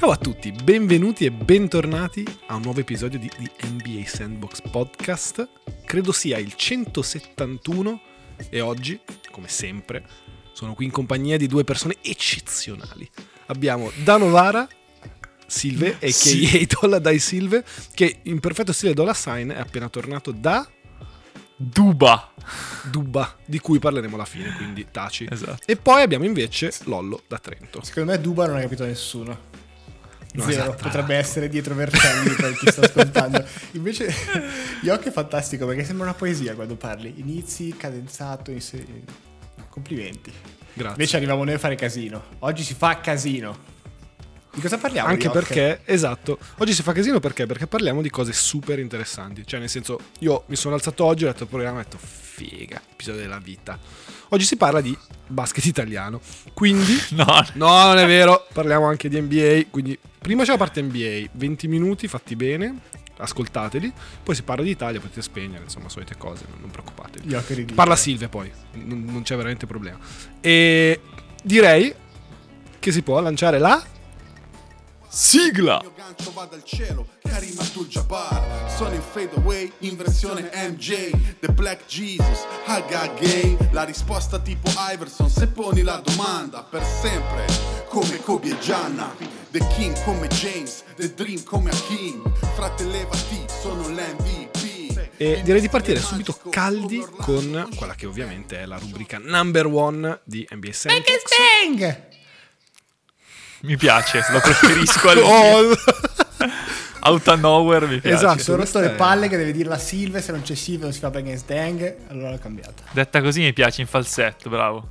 Ciao a tutti, benvenuti e bentornati a un nuovo episodio di, di NBA Sandbox Podcast. Credo sia il 171 e oggi, come sempre, sono qui in compagnia di due persone eccezionali. Abbiamo Dano Vara, Silve, a.k.a. Sì. Dolla Dai Silve, che in perfetto stile Dollar Sign è appena tornato da Duba. Duba, di cui parleremo alla fine, quindi taci. Esatto. E poi abbiamo invece Lollo da Trento. Secondo me Duba non ha capito nessuno. No, Zero, esatto. potrebbe essere dietro Vercelli per chi sta ascoltando. Invece Yok è fantastico perché sembra una poesia quando parli. Inizi, cadenzato, inse- complimenti. Grazie. Invece arriviamo noi a fare casino. Oggi si fa casino. Di cosa parliamo? Anche Yok? perché, esatto, oggi si fa casino perché? Perché parliamo di cose super interessanti. Cioè, nel senso, io mi sono alzato oggi, ho letto il programma e ho detto, figa, episodio della vita. Oggi si parla di basket italiano. Quindi, No, no, non è vero, parliamo anche di NBA. Quindi, prima c'è la parte NBA, 20 minuti fatti bene, ascoltateli. Poi si parla di Italia, potete spegnere, insomma, solite cose, non, preoccupatevi. Parla Silvia poi, non, non c'è veramente problema. E direi che si può lanciare la... sigla. Il mio gancio va dal cielo, Karim Abdul-Jabbar Sono in fade away, in versione MJ The Black Jesus, Haga Gay La risposta tipo Iverson, se poni la domanda Per sempre, come Kobe e Gianna The King come James, The Dream come Hakim Frate levati, sono l'MVP E direi di partire subito caldi con quella che ovviamente è la rubrica number one di NBA Sandbox. Bang! Mi piace, lo preferisco al Oh, out of nowhere, mi piace. Esatto. Mi sono rotto questa le è- palle che deve dire la Silve, se non c'è Silve non si fa Bang and Stang, allora l'ho cambiata. Detta così mi piace in falsetto, bravo.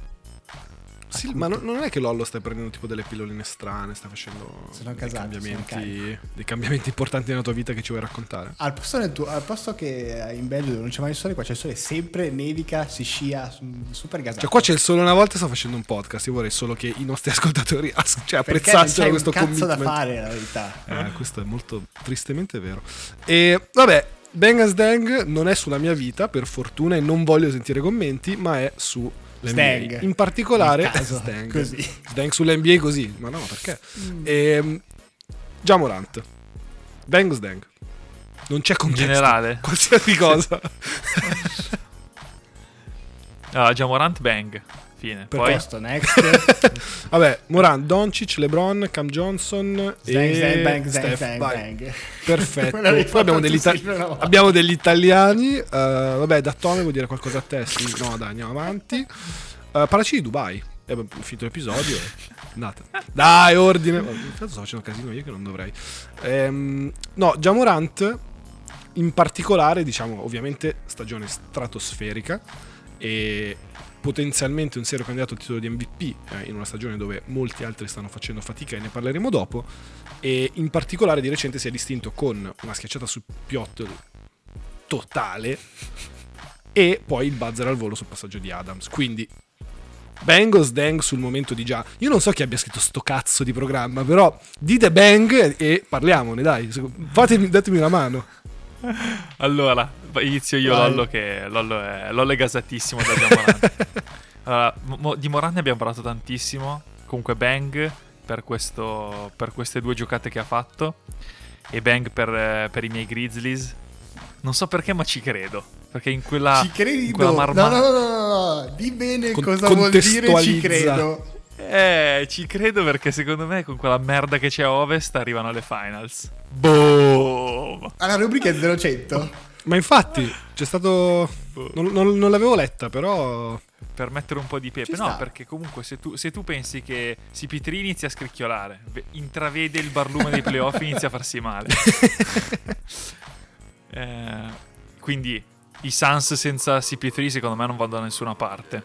Sì, ma non, non è che Lollo stai prendendo tipo delle pilloline strane, sta facendo Sono dei, casato, cambiamenti, dei cambiamenti importanti nella tua vita che ci vuoi raccontare. Al posto, tuo- al posto che in Belgio dove non c'è mai il sole, qua c'è il sole sempre, nevica, si scia, super gasato. Cioè qua c'è il solo una volta sto facendo un podcast, io vorrei solo che i nostri ascoltatori as- cioè, apprezzassero c'è questo cazzo da fare, la verità. Eh, questo è molto tristemente vero. E vabbè, Bang as Dang non è sulla mia vita, per fortuna, e non voglio sentire commenti, ma è su. Stang. In particolare, In caso, Stang. così. Stang sull'NBA così, ma no, perché? Ehm, Già Morant. Dang. Non c'è In contesto. generale. Qualsiasi cosa. Ah, Jamorant Bang. Fine. Per Poi Posto, next. Vabbè, Morant, Doncic, LeBron, Cam Johnson Zang, e zang, bang, Steph. zang, bang. Perfetto. Poi abbiamo degli, ita- abbiamo degli italiani. eh, vabbè, da Tome vuol dire qualcosa a te? Sì, no, dai, andiamo avanti. Uh, parlaci di Dubai. E abbiamo finito l'episodio. Andate. Dai, ordine. Oh, Intanto sto facendo casino io che non dovrei. Ehm, no, Jamorant in particolare, diciamo, ovviamente stagione stratosferica e potenzialmente un serio candidato al titolo di MVP eh, in una stagione dove molti altri stanno facendo fatica e ne parleremo dopo. E in particolare di recente si è distinto con una schiacciata sul piotto totale e poi il buzzer al volo sul passaggio di Adams. Quindi Bang o Sdang sul momento di già. Io non so chi abbia scritto sto cazzo di programma però dite bang e parliamone dai. Fatemi, datemi una mano. Allora, inizio io Vai. Lollo che Lollo è, Lollo è gasatissimo da Jamorant. allora, mo- di Morant ne abbiamo parlato tantissimo. Comunque Bang per, questo, per queste due giocate che ha fatto. E Bang per, per i miei Grizzlies. Non so perché, ma ci credo. Perché in quella, Ci credi? in quella No, marma- no, no, no, no, no. Di bene Con- cosa vuol dire ci credo. Eh, ci credo perché secondo me con quella merda che c'è a Ovest arrivano alle finals. Boom! Alla rubrica è 0-100. Ma infatti c'è stato non, non- non l'avevo letta però Per mettere un po' di pepe. Ci No, sta. perché comunque se tu, se tu pensi che CP3 inizia a scricchiolare, ve- intravede il barlume dei playoff e inizia a farsi male. Eh, quindi i Suns senza CP3 secondo me non vanno da nessuna parte.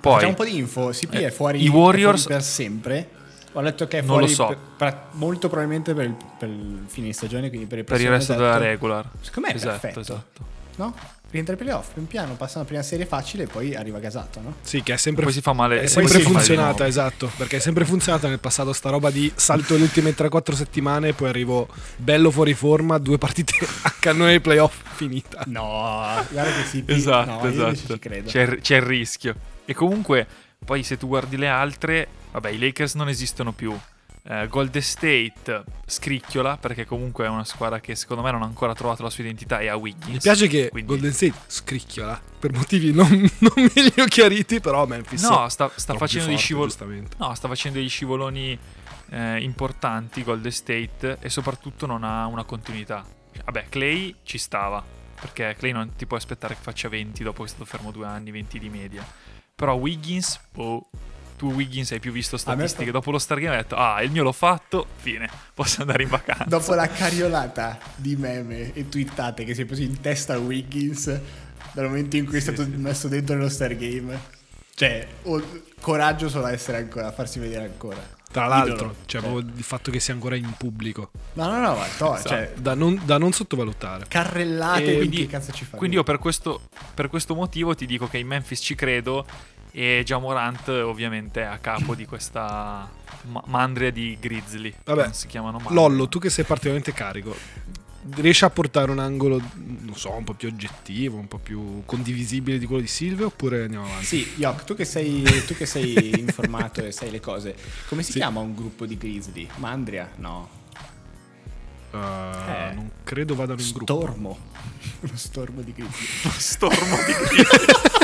Poi Facciamo un po' di info. CP Eh, è fuori, i Warriors- è fuori per sempre. Ho letto che è Non lo fuori so. per- per- molto probabilmente per il, per il fine di stagione, quindi per il, per il resto della detto. regular. Secondo me è esatto, perfetto. esatto. No? Rientra ai playoff, pian piano, passa una prima serie facile e poi arriva gasato, no? sì che è sempre Poi si fa male. è sempre si funzionata esatto perché è sempre funzionata nel passato sta roba di salto le ultime 3-4 settimane poi arrivo bello fuori forma due partite a cannone ai playoff finita No, guarda che CP. Esatto, no, esatto. ci credo. C'è, c'è il rischio. E comunque, poi se tu guardi le altre, vabbè, i Lakers non esistono più. Eh, Golden State scricchiola perché comunque è una squadra che secondo me non ha ancora trovato la sua identità e ha Wiggins. Mi piace che quindi- Golden State scricchiola per motivi non, non meglio chiariti, però Memphis No, è sta, sta facendo forte, scivol-. No, sta facendo degli scivoloni eh, importanti Golden State e soprattutto non ha una continuità. Vabbè, Clay ci stava, perché Clay non ti puoi aspettare che faccia 20 dopo che è stato fermo due anni, 20 di media. Però Wiggins, oh, tu Wiggins hai più visto A statistiche, sta- dopo lo Stargame hai detto, ah, il mio l'ho fatto, fine, posso andare in vacanza. Dopo la cariolata di meme e twittate che si è preso in testa Wiggins dal momento in cui è Sì, stato sì. messo dentro nello Stargame. Cioè, o- coraggio solo a essere ancora, a farsi vedere ancora. Tra l'altro, Idolo. cioè, Cioè, proprio il fatto che sia ancora in pubblico, No, no, no, ma to, Esatto. cioè, da non, da non sottovalutare. carrellate, E quindi quindi- che cazzo ci fa? Quindi io per questo, per questo motivo ti dico che in Memphis ci credo e già Morant ovviamente è a capo di questa ma- mandria di Grizzly. Vabbè, si chiamano mandria. Lollo, tu che sei particolarmente carico, riesci a portare un angolo, non so, un po' più oggettivo, un po' più condivisibile di quello di Silvio oppure andiamo avanti? Sì, Yok, tu che sei, tu che sei informato e sai le cose, come si Sì. chiama un gruppo di Grizzly? Mandria? No. Uh, Eh. Non credo vadano in gruppo. Stormo. Uno stormo di Grizzly. Stormo di Grizzly.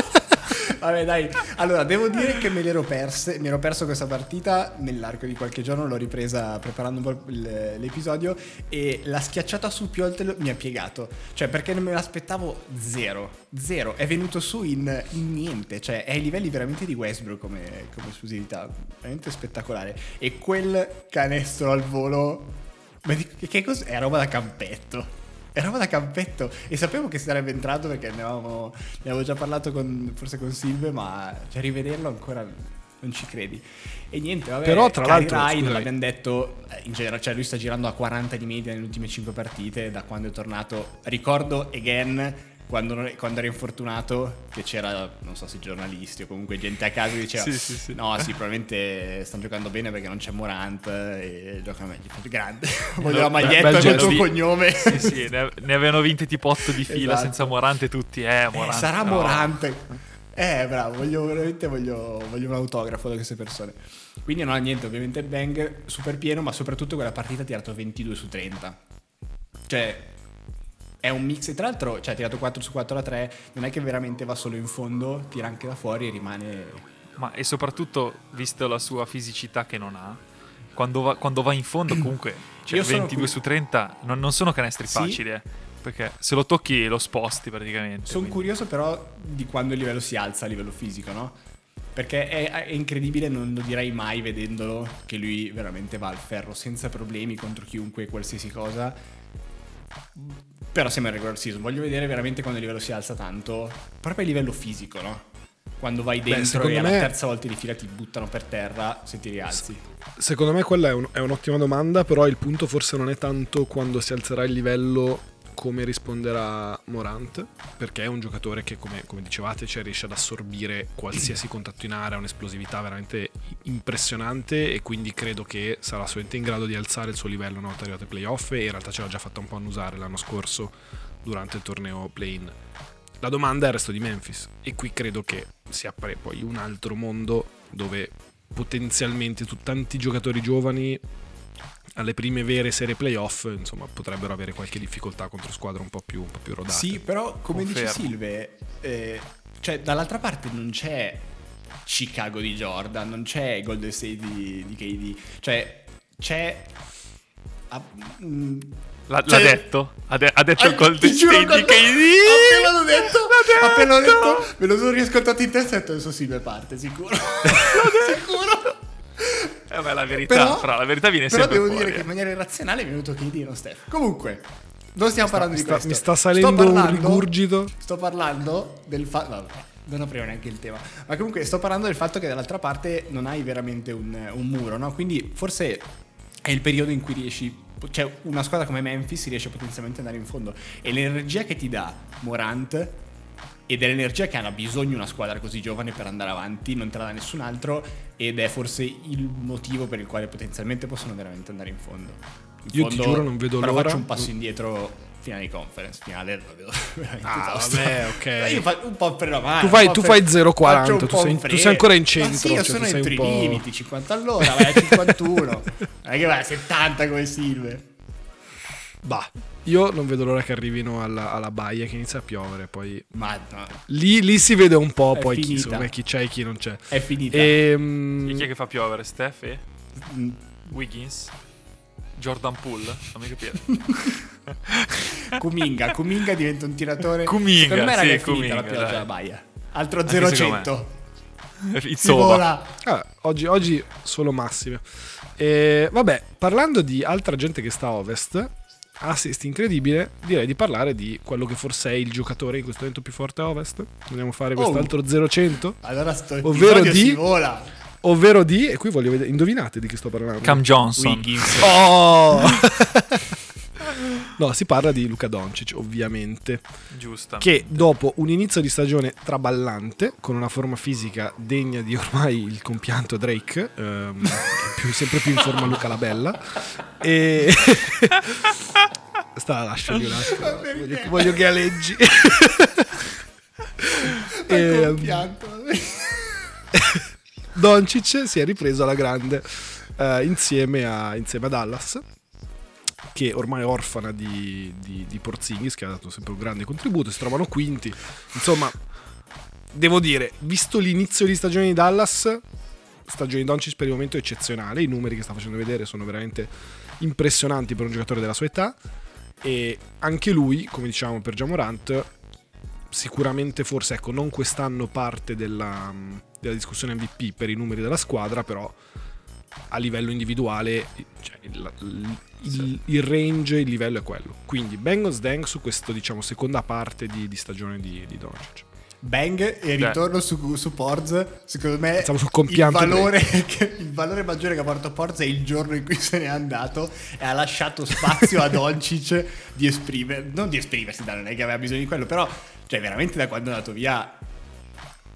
Vabbè, dai. Allora, devo dire che me l'ero perse. Mi ero perso questa partita nell'arco di qualche giorno. L'ho ripresa preparando un po' l'episodio. E la schiacciata su Pioltel mi ha piegato. Cioè, perché non me l'aspettavo zero. Zero. È venuto su in, in niente. Cioè, è ai livelli veramente di Westbrook come, come esplosività. Veramente spettacolare. E quel canestro al volo. Ma che cos'è? È roba da campetto. Roba da campetto e sapevo che sarebbe entrato perché ne avevamo, ne avevo già parlato con, forse con Silve, ma cioè, rivederlo ancora non ci credi. E niente, vabbè, Però, tra Kyle l'altro, scusami. l'abbiamo detto, eh, in generale, cioè lui sta girando a 40 di media nelle ultime 5 partite da quando è tornato. Ricordo again quando, non- quando era infortunato che c'era, non so se giornalisti o comunque gente a casa che diceva Sì, sì, sì. no sì probabilmente stanno giocando bene perché non c'è Morant e giocano meglio. Grande, voglio la bel- maglietta con il tuo cognome. sì, sì, ne, ne avevano vinte tipo 8 di fila Esatto. senza Morante tutti. Eh, Eh, Morante. sarà no. Morante. Eh, bravo, voglio veramente voglio, voglio un autografo da queste persone. Quindi non ha niente, ovviamente Bang super pieno, ma soprattutto quella partita ha tirato 22 su 30. Cioè, è un mix. E tra l'altro, cioè, ha tirato 4 su 4 da 3. Non è che veramente va solo in fondo, tira anche da fuori e rimane. Ma e soprattutto, visto la sua fisicità che non ha, quando va, quando va in fondo comunque, cioè Io sono 22 cu- su 30 non, non sono canestri Sì. facili, eh, perché se lo tocchi lo sposti praticamente. Sono curioso però di quando il livello si alza a livello fisico, no? Perché è, è incredibile, non lo direi mai vedendolo, che lui veramente va al ferro senza problemi contro chiunque, qualsiasi cosa. Però sembra il regular season. Voglio vedere veramente quando il livello si alza tanto, proprio a livello fisico, no? Quando vai dentro secondo e alla me- terza volta di fila ti buttano per terra se ti rialzi. Secondo me quella è, un- è un'ottima domanda, però il punto forse non è tanto quando si alzerà il livello come risponderà Morant, perché è un giocatore che, come, come dicevate, cioè, riesce ad assorbire qualsiasi contatto in area, ha un'esplosività veramente impressionante e quindi credo che sarà assolutamente in grado di alzare il suo livello una volta arrivato ai playoff e in realtà ce l'ha già fatta un po' annusare l'anno scorso durante il torneo play-in. La domanda è il resto di Memphis e qui credo che si apre poi un altro mondo dove potenzialmente tu, tanti giocatori giovani alle prime vere serie playoff insomma potrebbero avere qualche difficoltà contro squadre un po' più, un po' più rodate. Sì, però come dice Confermo. Silve, eh, cioè dall'altra parte non c'è Chicago di Jordan, non c'è Golden State di, di KD, cioè c'è... ah, mm, L'ha, Cioè- l'ha detto, ha, de- ha detto il ah, Golden State di KD. Appena l'ho detto, L'ha appena l'ho detto! detto, me lo sono riascoltato in testa e ho detto adesso Silve parte, sicuro. sicuro. Eh beh, la verità, Però, fra, la verità viene però sempre devo fuori. dire che in maniera irrazionale è venuto KD e non Steph. Comunque, non stiamo parlando mi di sta, questo. mi sta Sto salendo un parlando- rigurgito. Sto parlando del fatto. Vabbè, non apriamo neanche il tema. Ma comunque sto parlando del fatto che dall'altra parte non hai veramente un, un muro, no? Quindi forse è il periodo in cui riesci. Cioè, una squadra come Memphis riesce potenzialmente ad andare in fondo. E l'energia che ti dà Morant ed è l'energia che ha bisogno una squadra così giovane per andare avanti, non te la dà nessun altro ed è forse il motivo per il quale potenzialmente possono veramente andare in fondo. In Io ti giuro, non vedo però l'ora. faccio un passo indietro, finale di conference, finale lo vedo veramente Ah, tosto. vabbè, ok. Io faccio un po' per male. Tu fai- tu fai 0,40, faccio un tu sei- tu sei ancora in Ma centro, sì, io cioè, sono entro i limiti, 50 all'ora, vai a 51. Non è che va a 70 come Silver. Bah, io non vedo l'ora che arrivino alla, alla baia che inizia a piovere. Poi Ma no, lì, lì si vede un po' È poi chi, me, chi c'è e chi non c'è. è finita. Ehm, Chi è che fa piovere? Steph e Mm, Wiggins? Jordan Poole? Non mi capire. Kuminga, Kuminga diventa un tiratore. Kuminga, Secondo me sì, raga, è finita Kuminga, la pioggia alla baia. Altro Anche secondo 0-100. It's Si over. vola. Ah, oggi, oggi solo massime. E, vabbè, parlando di altra gente che sta a ovest, assist incredibile, direi di parlare di quello che forse è il giocatore in questo momento più forte a ovest. Vogliamo fare quest'altro 0-100? Allora sto Ovvero di- si vola. Ovvero di, e qui voglio vedere, indovinate di chi sto parlando. Cam Johnson. Wiggins. Oh! no, si parla di Luca Doncic, ovviamente. Giusto. Che dopo un inizio di stagione traballante, con una forma fisica degna di ormai il compianto Drake, ehm, più- sempre più in forma Luca la Bella, e... Sta la lascio lì un attimo, voglio, voglio che aleggi. È Ehm, compianto. Doncic si è ripreso alla grande eh, insieme, a, insieme a Dallas, che ormai è orfana di, di, di Porzingis, che ha dato sempre un grande contributo, si trovano quinti. Insomma, devo dire, visto l'inizio di stagione di Dallas, stagione di Doncic per il momento eccezionale, i numeri che sta facendo vedere sono veramente impressionanti per un giocatore della sua età e anche lui, come diciamo per Jamorant, sicuramente forse ecco non quest'anno parte della, della discussione MVP per i numeri della squadra però a livello individuale cioè, il, il- il range il livello è quello quindi Bengals Dang su questa diciamo seconda parte di, di stagione di, di Doncic Bang e ritorno su, su Porz. Secondo me il valore, che- il valore maggiore che ha portato Porz è il giorno in cui se n'è andato e ha lasciato spazio a Doncic di esprimere, non di esprimersi, dai, non è che aveva bisogno di quello, però cioè veramente da quando è andato via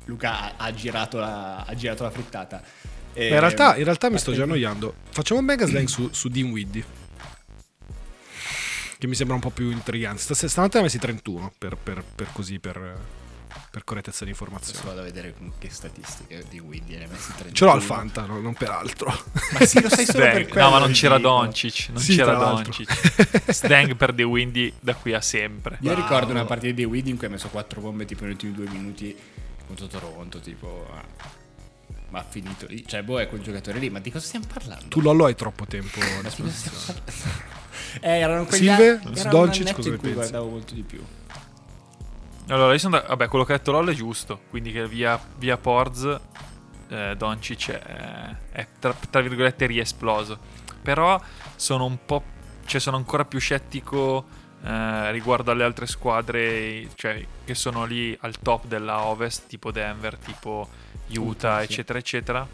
Luca ha, ha girato, la, ha girato la frittata. E- in realtà, in realtà mi sto già annoiando facciamo un Bengals Dang su, su Dean Widdy che mi sembra un po' più intrigante Stas- stamattina ne ha messi 31 per, per- per così per, per correttezza di Adesso informazione vado a vedere con che statistiche di Windy ne ha messi 31. ce l'ho al Fanta no? non per altro Ma sì, lo sai solo per quello. No, ma non c'era. Doncic. Non Sì, c'era. Doncic. Stang per The Windy da qui a sempre. Io Wow. ricordo una partita di Windy in cui ha messo 4 bombe tipo negli ultimi due minuti contro Toronto, tipo... Ma ha finito lì. Cioè, boh, è quel giocatore lì. Ma di cosa stiamo parlando? tu Lollo hai troppo tempo a disposizione? Eh, erano quegli Silve, anni- era Doncic, cosa ne pensi? guardavo molto di più. Allora, io sono da- Vabbè, quello che ha detto Lollo è giusto. Quindi che via, via Porz, eh, Doncic è, è tra, tra virgolette riesploso. Però sono un po'... Cioè, sono ancora più scettico eh, riguardo alle altre squadre cioè, che sono lì al top della Ovest, tipo Denver, tipo Utah, sì. eccetera, eccetera.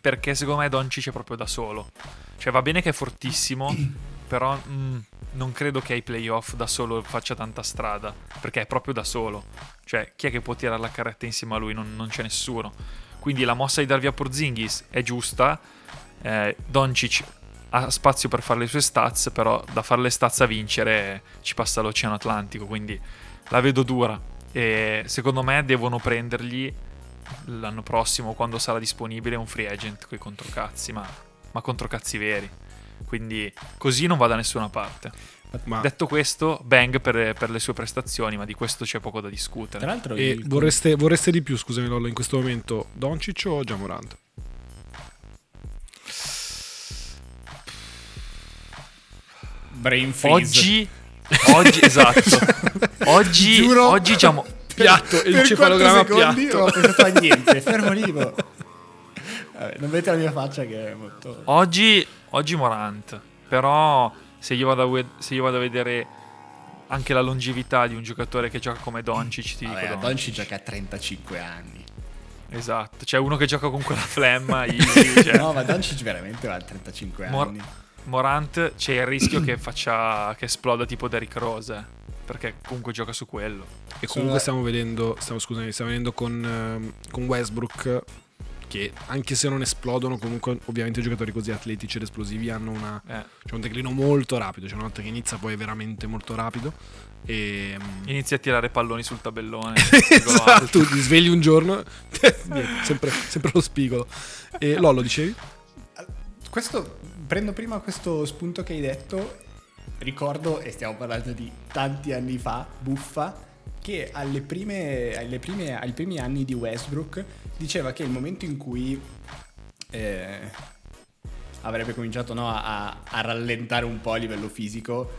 Perché secondo me Doncic è proprio da solo. Cioè, va bene che è fortissimo, però mm, non credo che ai playoff da solo faccia tanta strada. Perché è proprio da solo. Cioè, chi è che può tirare la carretta insieme a lui? Non, non c'è nessuno. Quindi la mossa di dar via Porzingis è giusta. Eh, Doncic ha spazio per fare le sue stats, però da fare le stats a vincere ci passa l'Oceano Atlantico, quindi la vedo dura. E secondo me devono prendergli l'anno prossimo, quando sarà disponibile, un free agent con i controcazzi, ma, ma controcazzi veri. Quindi così non va da nessuna parte. ma Detto questo, Bang per, per le sue prestazioni, ma di questo c'è poco da Tra discutere. l'altro... e il- vorreste, vorreste di più scusami Lollo in questo momento Doncic o Jamorant Brain freeze. Oggi, oggi esatto. Oggi, Giuro- oggi diciamo, piatto il per cefalogramma quattro secondi piatto non ho pensato a niente, fermo lì. Vabbè, non vedete la mia faccia che è molto... Oggi, oggi Morant, però se io, vado a, se io vado a vedere anche la longevità di un giocatore che gioca come Doncic, ti Vabbè, dico Doncic Doncic. gioca a 35 anni. Esatto, c'è uno che gioca con quella flemma, easy, cioè, No, ma Doncic veramente va a 35 Mor- anni. Morant c'è il rischio che faccia che esploda tipo Derrick Rose, perché comunque gioca su quello. e comunque stiamo vedendo stiamo, scusami stiamo vedendo con, ehm, con Westbrook che anche se non esplodono comunque ovviamente giocatori così atletici ed esplosivi hanno una, Eh, c'è un declino molto rapido c'è una volta che inizia poi è veramente molto rapido e inizia a tirare palloni sul tabellone. esatto ti svegli un giorno sempre, sempre lo spigolo e Lollo dicevi? Questo prendo prima questo spunto che hai detto. Ricordo, e stiamo parlando di tanti anni fa, buffa, che alle prime, alle prime- ai primi anni di Westbrook diceva che il momento in cui eh, avrebbe cominciato no, a, a rallentare un po' a livello fisico,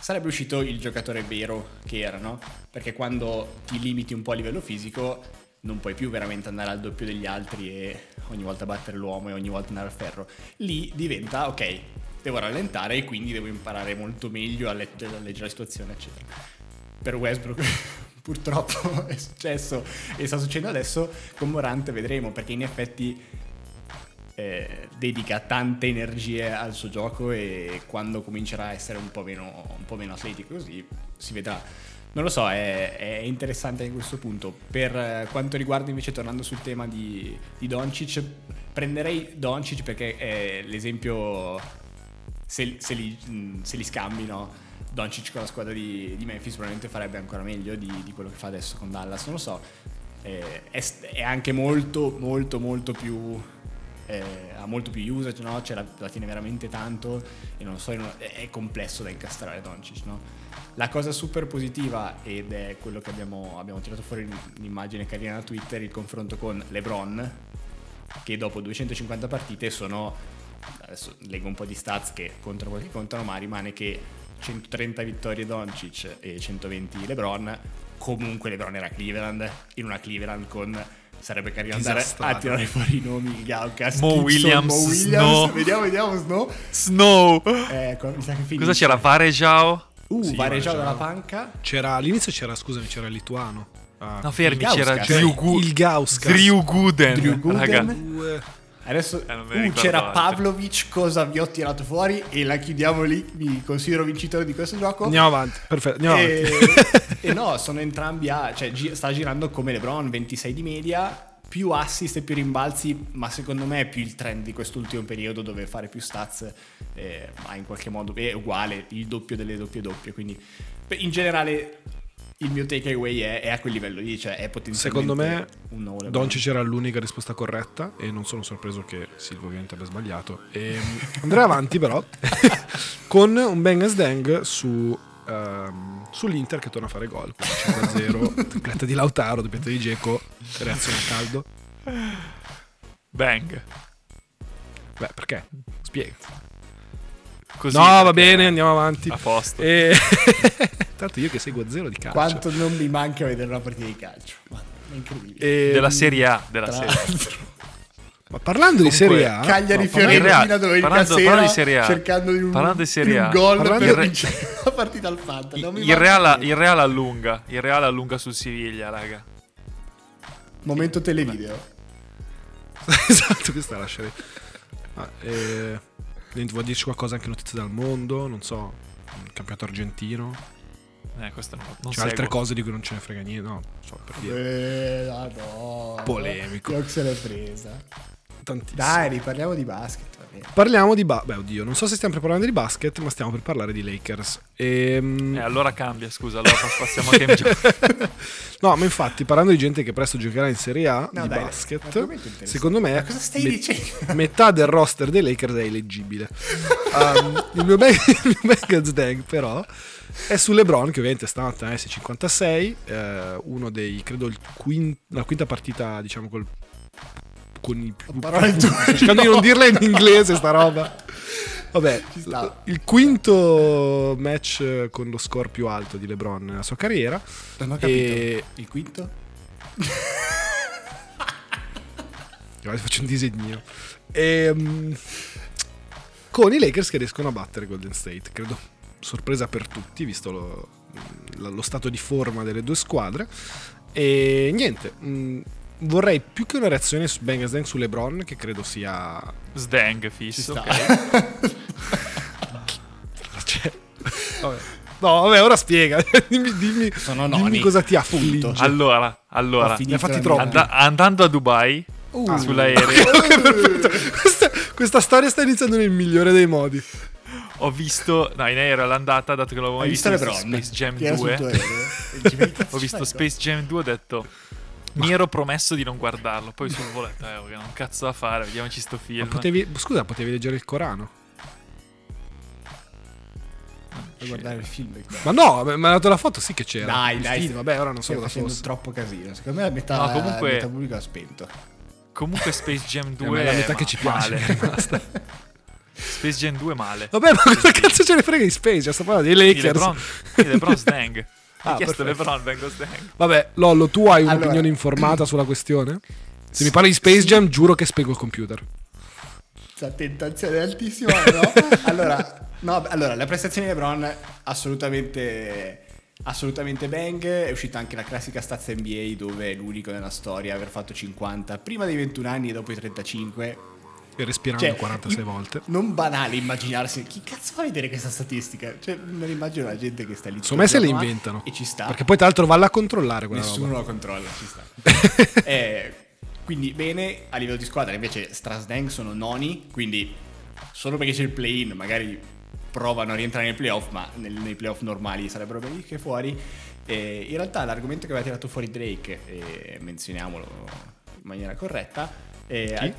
sarebbe uscito il giocatore vero che era, no? Perché quando ti limiti un po' a livello fisico non puoi più veramente andare al doppio degli altri e ogni volta battere l'uomo e ogni volta andare al ferro. Lì diventa, ok, devo rallentare e quindi devo imparare molto meglio a, let- a leggere la situazione, eccetera. Per Westbrook purtroppo è successo e sta succedendo adesso con Morante vedremo perché in effetti eh, dedica tante energie al suo gioco e quando comincerà a essere un po' meno, un po' meno atletico così si vedrà. Non lo so, è, è interessante anche questo punto. Per eh, quanto riguarda invece, tornando sul tema di, di Doncic, prenderei Doncic perché è l'esempio, se, se li, se li scambi, no? Doncic con la squadra di, di Memphis probabilmente farebbe ancora meglio di, di quello che fa adesso con Dallas, non lo so. Eh, è, è anche molto, molto, molto più eh, ha molto più usage, no? Cioè la, la tiene veramente tanto e non so, è, è complesso da incastrare Doncic, no? La cosa super positiva, ed è quello che abbiamo, abbiamo tirato fuori un'immagine carina da Twitter, il confronto con LeBron, che dopo 250 partite sono, adesso leggo un po' di stats che contano quelli che contano, ma rimane che 130 vittorie Doncic e 120 LeBron, comunque LeBron era Cleveland, in una Cleveland con sarebbe carino andare a tirare fuori i nomi Gaucas, Mo Mo Williams. Snow. vediamo vediamo Snow Snow. finisce Cosa c'era? Varejao? Uh Sì, Varejao Varejao. dalla panca C'era all'inizio c'era, scusami, c'era il lituano. Ah, No, fermi, Il c'era Gauskas. Drew, Gu- il Gauskas. Drew Gooden. Raga, Adesso Eh, uh, c'era. Pavlovic, cosa vi ho tirato fuori e la chiudiamo lì, mi considero vincitore di questo gioco. Andiamo avanti, perfetto, andiamo e, avanti. e no, sono entrambi a, cioè gi- sta girando come LeBron, 26 di media, più assist e più rimbalzi, ma secondo me è più il trend di quest'ultimo periodo dove fare più stats, eh, ma in qualche modo è uguale, il doppio delle doppie doppie, quindi in generale il mio takeaway è, è a quel livello lì, cioè è potenzialmente Secondo me un. Doncic era l'unica risposta corretta e non sono sorpreso che Silvio ovviamente abbia sbagliato. E, andrei avanti però con un bang as dang su, ehm, sull'Inter che torna a fare gol. quindi 5-0, tripletta di Lautaro, doppietta di Geco, reazione a caldo. Bang. Beh, perché? Spiega. Così, no, va bene, andiamo avanti. A posto. E... Tanto io che seguo a zero di calcio. Quanto non mi manca vedere una partita di calcio, incredibile. E- Della Serie A. Della Tra serie A. Ma parlando di Comunque, Serie A, Cagliari no, Fiorentina domenica parlando- sera parlando di Serie A. cercando di un, Parlando di Serie di un A. gol Parlando per di- vincere la partita al Fanta. Il Real, il Real allunga. Il Real allunga sul Siviglia, raga. Momento televideo. esatto, questa lascerei. Ah, eh, vuoi dirci qualcosa anche notizie dal mondo? Non so, il campionato argentino? Eh, questo non, non C'è altre seguo. cose di cui non ce ne frega niente? No, so, per dire. Eh, ah, no. Polemico. Io se l'è presa. Tantissimo. Dai, riparliamo di basket. Parliamo di... Ba- Beh, oddio, non so se stiamo preparando di basket, ma stiamo per parlare di Lakers. Ehm, Eh, allora cambia, scusa. Allora pass- passiamo a game. No, ma infatti, parlando di gente che presto giocherà in Serie A No, di dai, basket, secondo me Ma cosa stai me- dicendo? metà del roster dei Lakers è illeggibile. Um, il mio bang Dang, però, è su LeBron, che ovviamente stanotte è S56, eh, uno dei, credo, il quin- la quinta partita, diciamo, col, con i più... Parole tue. Cercando di non dirla in inglese sta roba. Vabbè, il quinto match con lo score più alto di LeBron nella sua carriera. Non ho capito. E- Il quinto? Guarda, faccio un disegnino. Ehm, con i Lakers che riescono a battere Golden State. Credo sorpresa per tutti, visto lo, lo stato di forma delle due squadre. E niente, mh, vorrei più che una reazione su Bang Dang su LeBron, che credo sia. Sdang fisso. sta. ok. Cioè, vabbè. No, vabbè, ora spiega. dimmi, dimmi, Sono dimmi cosa ti Punto. affligge. Allora, allora. Ne ha fatti and- andando a Dubai Uh. sull'aereo questa, questa storia sta iniziando nel migliore dei modi. ho visto no in aereo all'andata dato che l'avevo Hai visto visto? Space Jam Che era sul 2 tuo aereo? E dici, "Ma che cazzo ho visto fai?" Space Jam 2 ho detto mi ero promesso di non guardarlo, poi sul voletto, eh, che non cazzo da fare, vediamoci sto film. Ma Potevi... scusa, potevi leggere il Corano? Per guardare il film. Ma no, ma dato la foto, sì che c'era. Dai, il dai, film, vabbè, ora non so cosa fosse. troppo casino. Secondo me la metà, no, comunque... la metà pubblica ha spento. Comunque Space Jam eh, 2 è la metà ma... che ci piace. Male. Space Jam 2 male. Vabbè, ma cosa cazzo ce ne frega di Space? Sto parlando dei Lakers. Di LeBron, di LeBron Snang. Ah, chiesto perfetto. LeBron, vengo Stang. Vabbè, Lollo, tu hai un'opinione Allora- informata sulla questione? Se mi parli di Space Jam, giuro che spengo il computer. Questa tentazione altissima, no? allora, no, allora, la prestazione di LeBron assolutamente assolutamente bang. È uscita anche la classica stazza NBA dove è l'unico nella storia a aver fatto 50 prima dei 21 anni e dopo i 35. E respirando Cioè, 46 i- volte. Non banale immaginarsi chi cazzo fa vedere questa statistica? Cioè, non immagino la gente che sta lì. Secondo me se le inventano. E ci sta. Perché poi tra l'altro valla a controllare quella Nessuno roba. lo controlla, ci sta. Eh, quindi bene, a livello di squadra invece Strasdang sono noni, quindi solo perché c'è il play-in magari provano a rientrare nei playoff, ma nei playoff normali sarebbero benissimo fuori. Eh, in realtà l'argomento che aveva tirato fuori Drake, e menzioniamolo in maniera corretta, ha,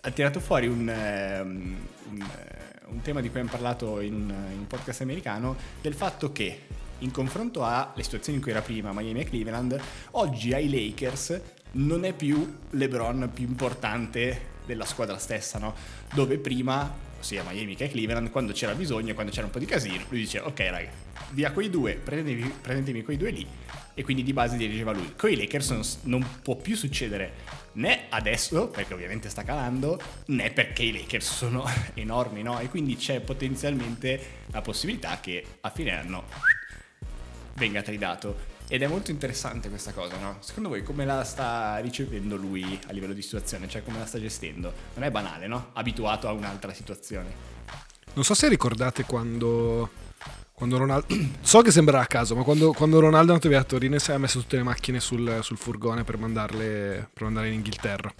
ha tirato fuori un, ehm, un, eh, un tema di cui abbiamo parlato in un, in un podcast americano, del fatto che in confronto alle situazioni in cui era prima Miami e Cleveland, oggi ai Lakers non è più LeBron più importante della squadra stessa, no? Dove prima, sia Miami che Cleveland, quando c'era bisogno, quando c'era un po' di casino, lui diceva ok raga, via quei due, prendetevi, prendetemi quei due lì e quindi di base dirigeva lui. Con i Lakers non, non può più succedere né adesso, perché ovviamente sta calando, né perché i Lakers sono enormi, no? E quindi c'è potenzialmente la possibilità che a fine anno venga tridato. Ed è molto interessante questa cosa, no? Secondo voi come la sta ricevendo lui a livello di situazione? Cioè come la sta gestendo? Non è banale, no? Abituato a un'altra situazione. Non so se ricordate quando. Quando Ronaldo. So che sembrerà a caso, ma quando, quando Ronaldo è andato via a Torino e si è messo tutte le macchine sul, sul furgone per mandarle. per mandare in Inghilterra.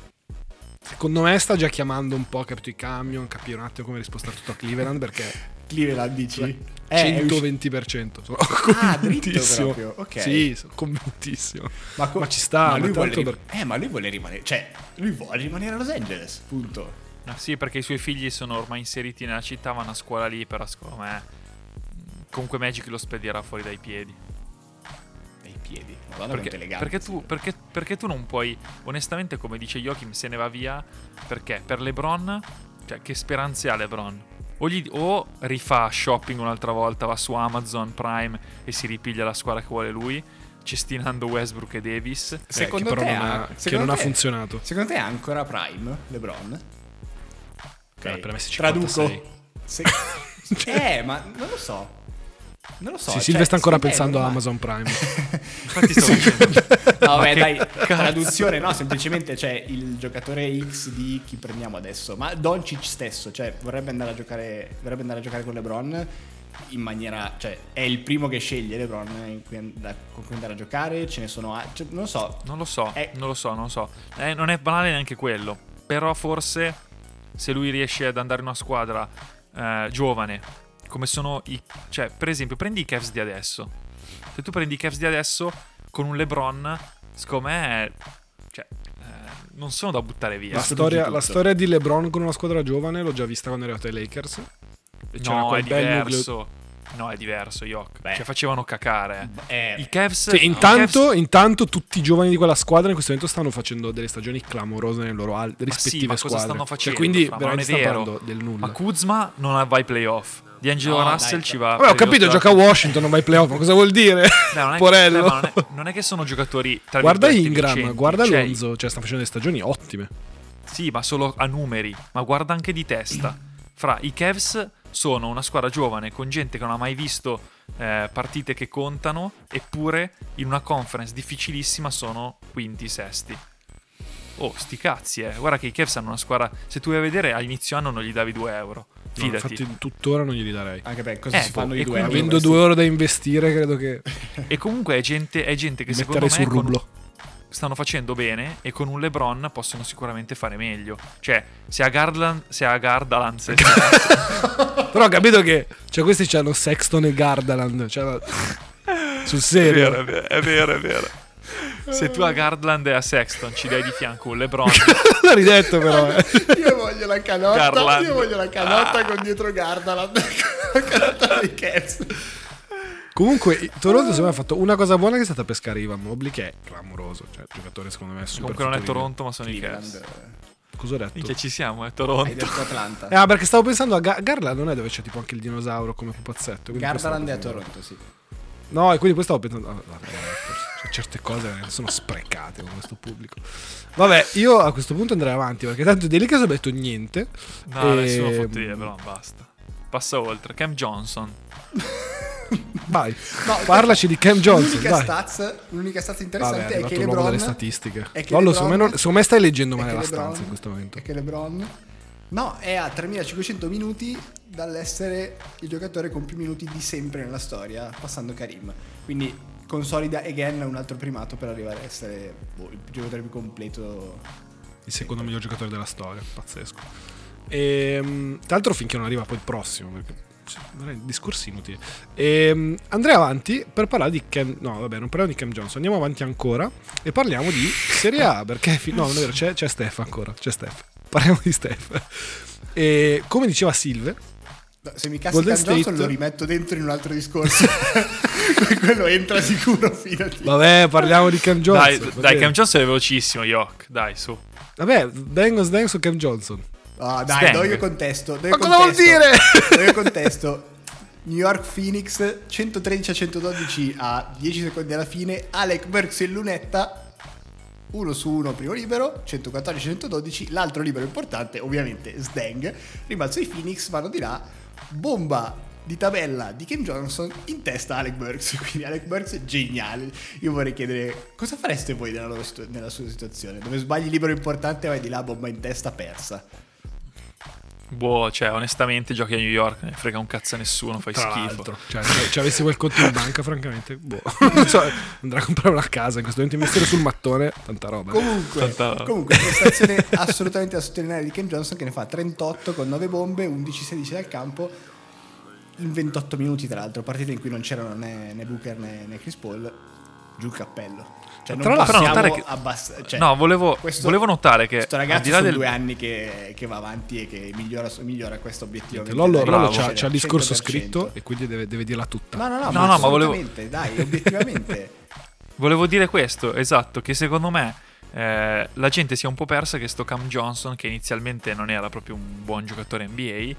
Secondo me sta già chiamando un po', capito i camion, capire un attimo come rispostare tutto a Cleveland perché Cleveland dici? Beh, Eh, è usci- 120%. Sono Ah, dritto convintissimo. proprio, ok. Sì, sono convintissimo. Ma, co- Ma ci sta, ma lui vuole rim- Eh, ma lui vuole rimanere. Cioè, lui vuole rimanere a Los Angeles. Punto. No, sì, perché i suoi figli sono ormai inseriti nella città, vanno a scuola lì, però secondo me comunque Magic lo spedirà fuori dai piedi. Nei piedi. Madonna, Perché, elegante. perché tu, perché- perché tu non puoi, onestamente, come dice Joachim, se ne va via. Perché per LeBron, cioè, che speranze ha LeBron? O, gli- o rifà shopping un'altra volta, va su Amazon Prime e si ripiglia la squadra che vuole lui, cestinando Westbrook e Davis. Eh, Secondo che però te non, ha- ha, che non ha te- funzionato. Secondo te è ancora Prime, LeBron? Ok, Eh, per me Traduco. 56. Se- eh, ma non lo so. Non lo so. Sì, cioè, Silve sta ancora è pensando a. Amazon Prime. Infatti stavo dicendo. No, beh, che dai, cazzo? traduzione, no, semplicemente c'è il giocatore X di chi prendiamo adesso, ma Doncic stesso, cioè vorrebbe andare a giocare, vorrebbe andare a giocare con LeBron in maniera, cioè è il primo che sceglie LeBron cui con cui andare a giocare, ce ne sono a- cioè, non lo so. Non lo so, Eh. non lo so, non lo so. Eh, non è banale neanche quello. Però forse se lui riesce ad andare in una squadra eh, giovane, come sono i... Cioè, per esempio, prendi i Cavs di adesso. Se tu prendi i Cavs di adesso con un LeBron, secondo me... Cioè, eh, non sono da buttare via. La storia, la storia di LeBron con una squadra giovane l'ho già vista quando è arrivato ai Lakers. E c'era no, è bel nucleo- diverso. No, è diverso, Yok. Beh. Cioè, facevano cacare. Eh, I Cavs... Sì, i intanto, Cavs- intanto tutti i giovani di quella squadra in questo momento stanno facendo delle stagioni clamorose nelle loro al- rispettive ma cosa squadre. stanno facendo, Cioè, quindi fra? Ma veramente parlando del nulla. Ma Kuzma non va ai playoff. D'Angelo No, Russell dai, ci va. Vabbè, ho capito, gioca a Washington, non vai ai playoff, ma cosa vuol dire? Dai, non è, ma non, è, non è che sono giocatori. Tra guarda Ingram, vincenti. guarda Cioè, Alonso, cioè sta facendo delle stagioni ottime. Sì, ma solo a numeri. Ma guarda anche di testa. Fra i Cavs sono una squadra giovane con gente che non ha mai visto eh, partite che contano, eppure in una conference difficilissima sono quinti, sesti. Oh, sti cazzi, eh. Guarda che i Cavs hanno una squadra. Se tu vai a vedere, a inizio anno non gli davi 2 euro. No, Fidati. infatti tuttora non glieli darei. anche perché cosa Eh, si fanno boh, due quindi- euro Avendo questi? due euro da investire, credo che E comunque è gente, è gente che secondo metterei me sul con- rublo. Stanno facendo bene e con un LeBron possono sicuramente fare meglio. Cioè, se a Garland, se a Gardaland, se- Però ho capito che cioè, questi c'hanno Sexton e Gardaland. Cioè, sul serio. è vero, è vero, è vero. Se tu a Gardland e a Sexton ci dai di fianco un LeBron, L'ha ridetto però, eh. Io voglio la canotta, Garland. io voglio la canotta con dietro Gardaland. la canotta dei Cavs. Comunque, Toronto secondo me ha fatto una cosa buona che è stata pescare Ivan Mobley, che è clamoroso. Cioè, il giocatore secondo me è super comunque non è. Toronto, ma sono i Cavs. Cleveland. Cosa ho detto? Minchia, ci siamo, è Hai Toronto. detto Atlanta. Eh, ah, perché stavo pensando a Ga- Garland, non è dove c'è tipo anche il dinosauro come pupazzetto. Gardaland è a Toronto, sì. No, e quindi poi stavo pensando. ah, guarda, cioè, certe cose sono sprecate con questo pubblico. Vabbè, io a questo punto andrei avanti perché tanto dei Lakers ho detto niente. No, E- nessuno fotte via, però basta. Passa oltre. Cam Johnson. Vai, No, parlaci di Cam Johnson. L'unica stats, l'unica stats interessante Vabbè, è è, che LeBron delle statistiche. è che Lollo, LeBron- secondo me, secondo me stai leggendo male la LeBron- stanza in questo momento. È che LeBron No, è a 3500 minuti dall'essere il giocatore con più minuti di sempre nella storia, passando Karim. Quindi consolida again un altro primato per arrivare a essere boh, il giocatore più completo. Il secondo miglior giocatore della storia, pazzesco. E, tra l'altro finché non arriva poi il prossimo, perché discorsi inutili. E, andrei avanti per parlare di Cam... No, vabbè, non parliamo di Cam Johnson, andiamo avanti ancora e parliamo di Serie A, perché... fi- No, non è vero, c'è, c'è Steph ancora, c'è Steph. Parliamo di Steph. E come diceva Silve, No, Se mi cassi Golden Cam Johnson State- lo rimetto dentro in un altro discorso. Quello entra sicuro fino a vabbè, parliamo di Cam Johnson. Dai, dai. Cam Johnson è velocissimo, Yok. Dai, su. Vabbè, Bengals Dang su Cam Johnson. Ah, dai, Stang. do io contesto. Do io Ma cosa vuol contesto. dire? Do io contesto. New York Phoenix 113 a 112 a 10 secondi alla fine. Alec Burks in lunetta. Uno su uno primo libero, 114-112, l'altro libero importante, ovviamente Sdang. Rimbalzo i Phoenix, vanno di là, bomba di tabella di Kim Johnson in testa Alec Burks. Quindi Alec Burks è geniale. Io vorrei chiedere cosa fareste voi nella, situ- nella sua situazione? Dove sbagli libero importante vai di là, bomba in testa, persa. Boh, cioè, onestamente giochi a New York, ne frega un cazzo a nessuno, fai Tra schifo. cioè, se ci avessi quel conto in banca, francamente, boh. Non so, andrà a comprare una casa in questo momento, investire sul mattone, tanta roba. Comunque, Tanta- comunque prestazione assolutamente da sottolineare di Ken Johnson che ne fa 38 con 9 bombe, 11-16 dal campo in 28 minuti tra l'altro, partita in cui non c'erano né, né Booker né, né Chris Paul, giù il cappello. Cioè non Tra l'altro, notare che- abbass- cioè, no, volevo, questo- volevo notare che questo ragazzo di là sono del... due anni che, che va avanti e che migliora, migliora questo obiettivo. Lollo, c'ha, c'ha il discorso 100%. scritto e quindi deve, deve dirla tutta. No, no, no, No, ma, no, ma volevo- dai, obiettivamente. Volevo dire questo, esatto, che secondo me eh, la gente si è un po' persa che sto Cam Johnson, che inizialmente non era proprio un buon giocatore NBA,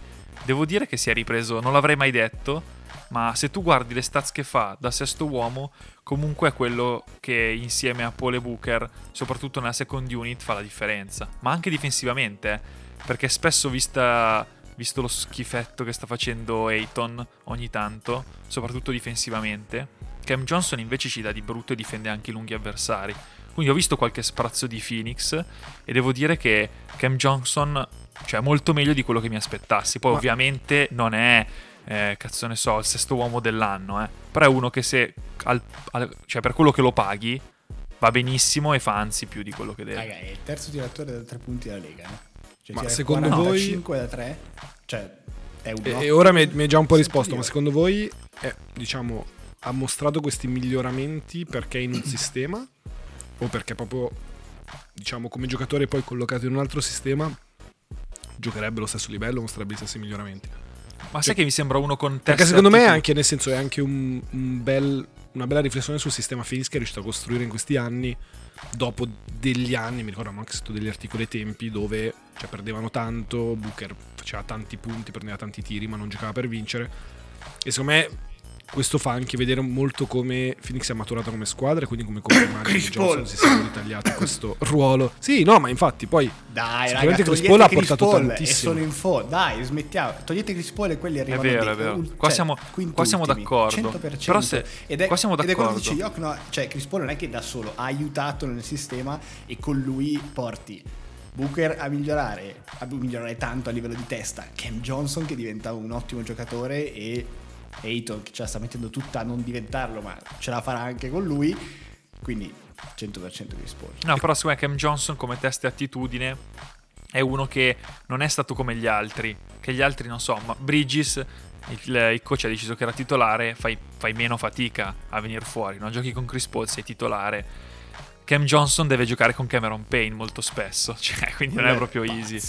devo dire che si è ripreso, non l'avrei mai detto, ma se tu guardi le stats che fa da sesto uomo, comunque è quello che insieme a Paul e Booker, soprattutto nella second unit, fa la differenza. Ma anche difensivamente, eh, perché spesso vista, visto lo schifetto che sta facendo Ayton ogni tanto, soprattutto difensivamente, Cam Johnson invece ci dà di brutto e difende anche i lunghi avversari. Quindi ho visto qualche sprazzo di Phoenix e devo dire che Cam Johnson cioè, molto meglio di quello che mi aspettassi. Poi Ma- ovviamente non è, eh, cazzo ne so, il sesto uomo dell'anno, eh. però è uno che se, al- al- cioè per quello che lo paghi, va benissimo e fa anzi più di quello che deve. Raga, è il terzo tiratore da tre punti della Lega. no? Cioè, Ma secondo 45 da 3, cioè è un E, e ora mi mi hai già un po' risposto, ma secondo voi, è, diciamo, ha mostrato questi miglioramenti perché è in un sistema o perché proprio, diciamo, come giocatore poi collocato in un altro sistema giocherebbe allo stesso livello, mostrerebbe gli stessi miglioramenti? Ma sai che mi sembra uno con testa Perché secondo me anche, nel senso, è anche un, un bel- una bella riflessione sul sistema Phoenix che è riuscito a costruire in questi anni, dopo degli anni, mi ricordo anche scritto degli articoli ai tempi dove cioè, perdevano tanto, Booker faceva tanti punti, prendeva tanti tiri, ma non giocava per vincere. E secondo me questo fa anche vedere molto come Phoenix è maturata come squadra e quindi come comprimari Chris che Johnson Paul. si siano ritagliati questo ruolo. Sì, no, ma infatti poi Dai, Sicuramente raga, Chris togliete Paul ha Chris portato Paul tantissimo. E sono in fondo. Dai, smettiamo. Togliete Chris Paul e quelli arrivano vero, dei- è vero. ul- Qua cioè, siamo- qua siamo ultimi, d'accordo. 100%. Però se- ed è, qua siamo ed è quello che d'accordo. dice Yok, no, cioè Chris Paul non è che da solo ha aiutato nel sistema e con lui porti Booker a migliorare, a migliorare tanto a livello di testa. Cam Johnson che diventa un ottimo giocatore e Ayton che ce la sta mettendo tutta a non diventarlo, ma ce la farà anche con lui. Quindi 100% Chris Paul. No, però secondo me Cam Johnson come testa e attitudine è uno che non è stato come gli altri. Che gli altri, non so, ma Bridges, il, il coach ha deciso che era titolare, fai, fai meno fatica a venire fuori. No? Giochi con Chris Paul, sei titolare Cam Johnson deve giocare con Cameron Payne molto spesso, cioè, quindi non è proprio easy.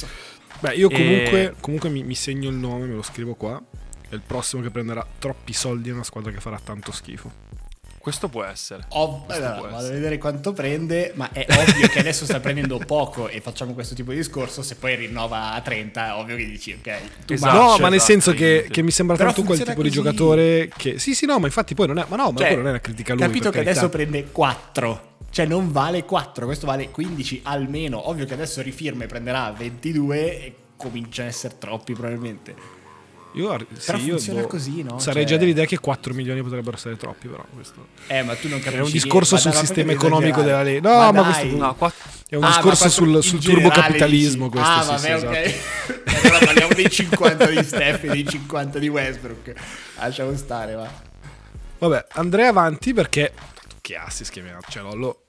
Beh, io E- comunque, comunque mi, mi segno il nome, me lo scrivo qua. È il prossimo che prenderà troppi soldi in una squadra che farà tanto schifo. Questo può essere. Ov- Questo allora, può vado a essere. vedere quanto prende, ma è ovvio che adesso sta prendendo poco e facciamo questo tipo di discorso. Se poi rinnova a 30, è ovvio che dici, ok, tu Esatto, no, ma nel esatto, senso che, che mi sembra Però tanto quel tipo di così. giocatore che... Sì, sì, no, ma infatti poi non è... Ma no, ma Cioè, poi non è una critica a lui. Capito che carità. adesso prende 4. Cioè non vale 4, questo vale 15 almeno. Ovvio che adesso rifirma e prenderà 22 e comincia a essere troppi probabilmente. Io, sì, io, funziona boh, così, no? Sarei Cioè- già dell'idea che 4 milioni potrebbero essere troppi, però questo... Eh, ma tu non capisci È un discorso ma sul ma sistema economico della Lega. No, ma dai. questo- No, qua- È un Ah, ma discorso sul, sul turbocapitalismo dici? questo, Ah, sì, vabbè, sì, ok. esatto. allora parliamo dei 50 di Steph e dei 50 di Westbrook. Lasciamo stare, va. Vabbè, andrei avanti perché... tanto Che assi schiamiamo, cioè Lollo,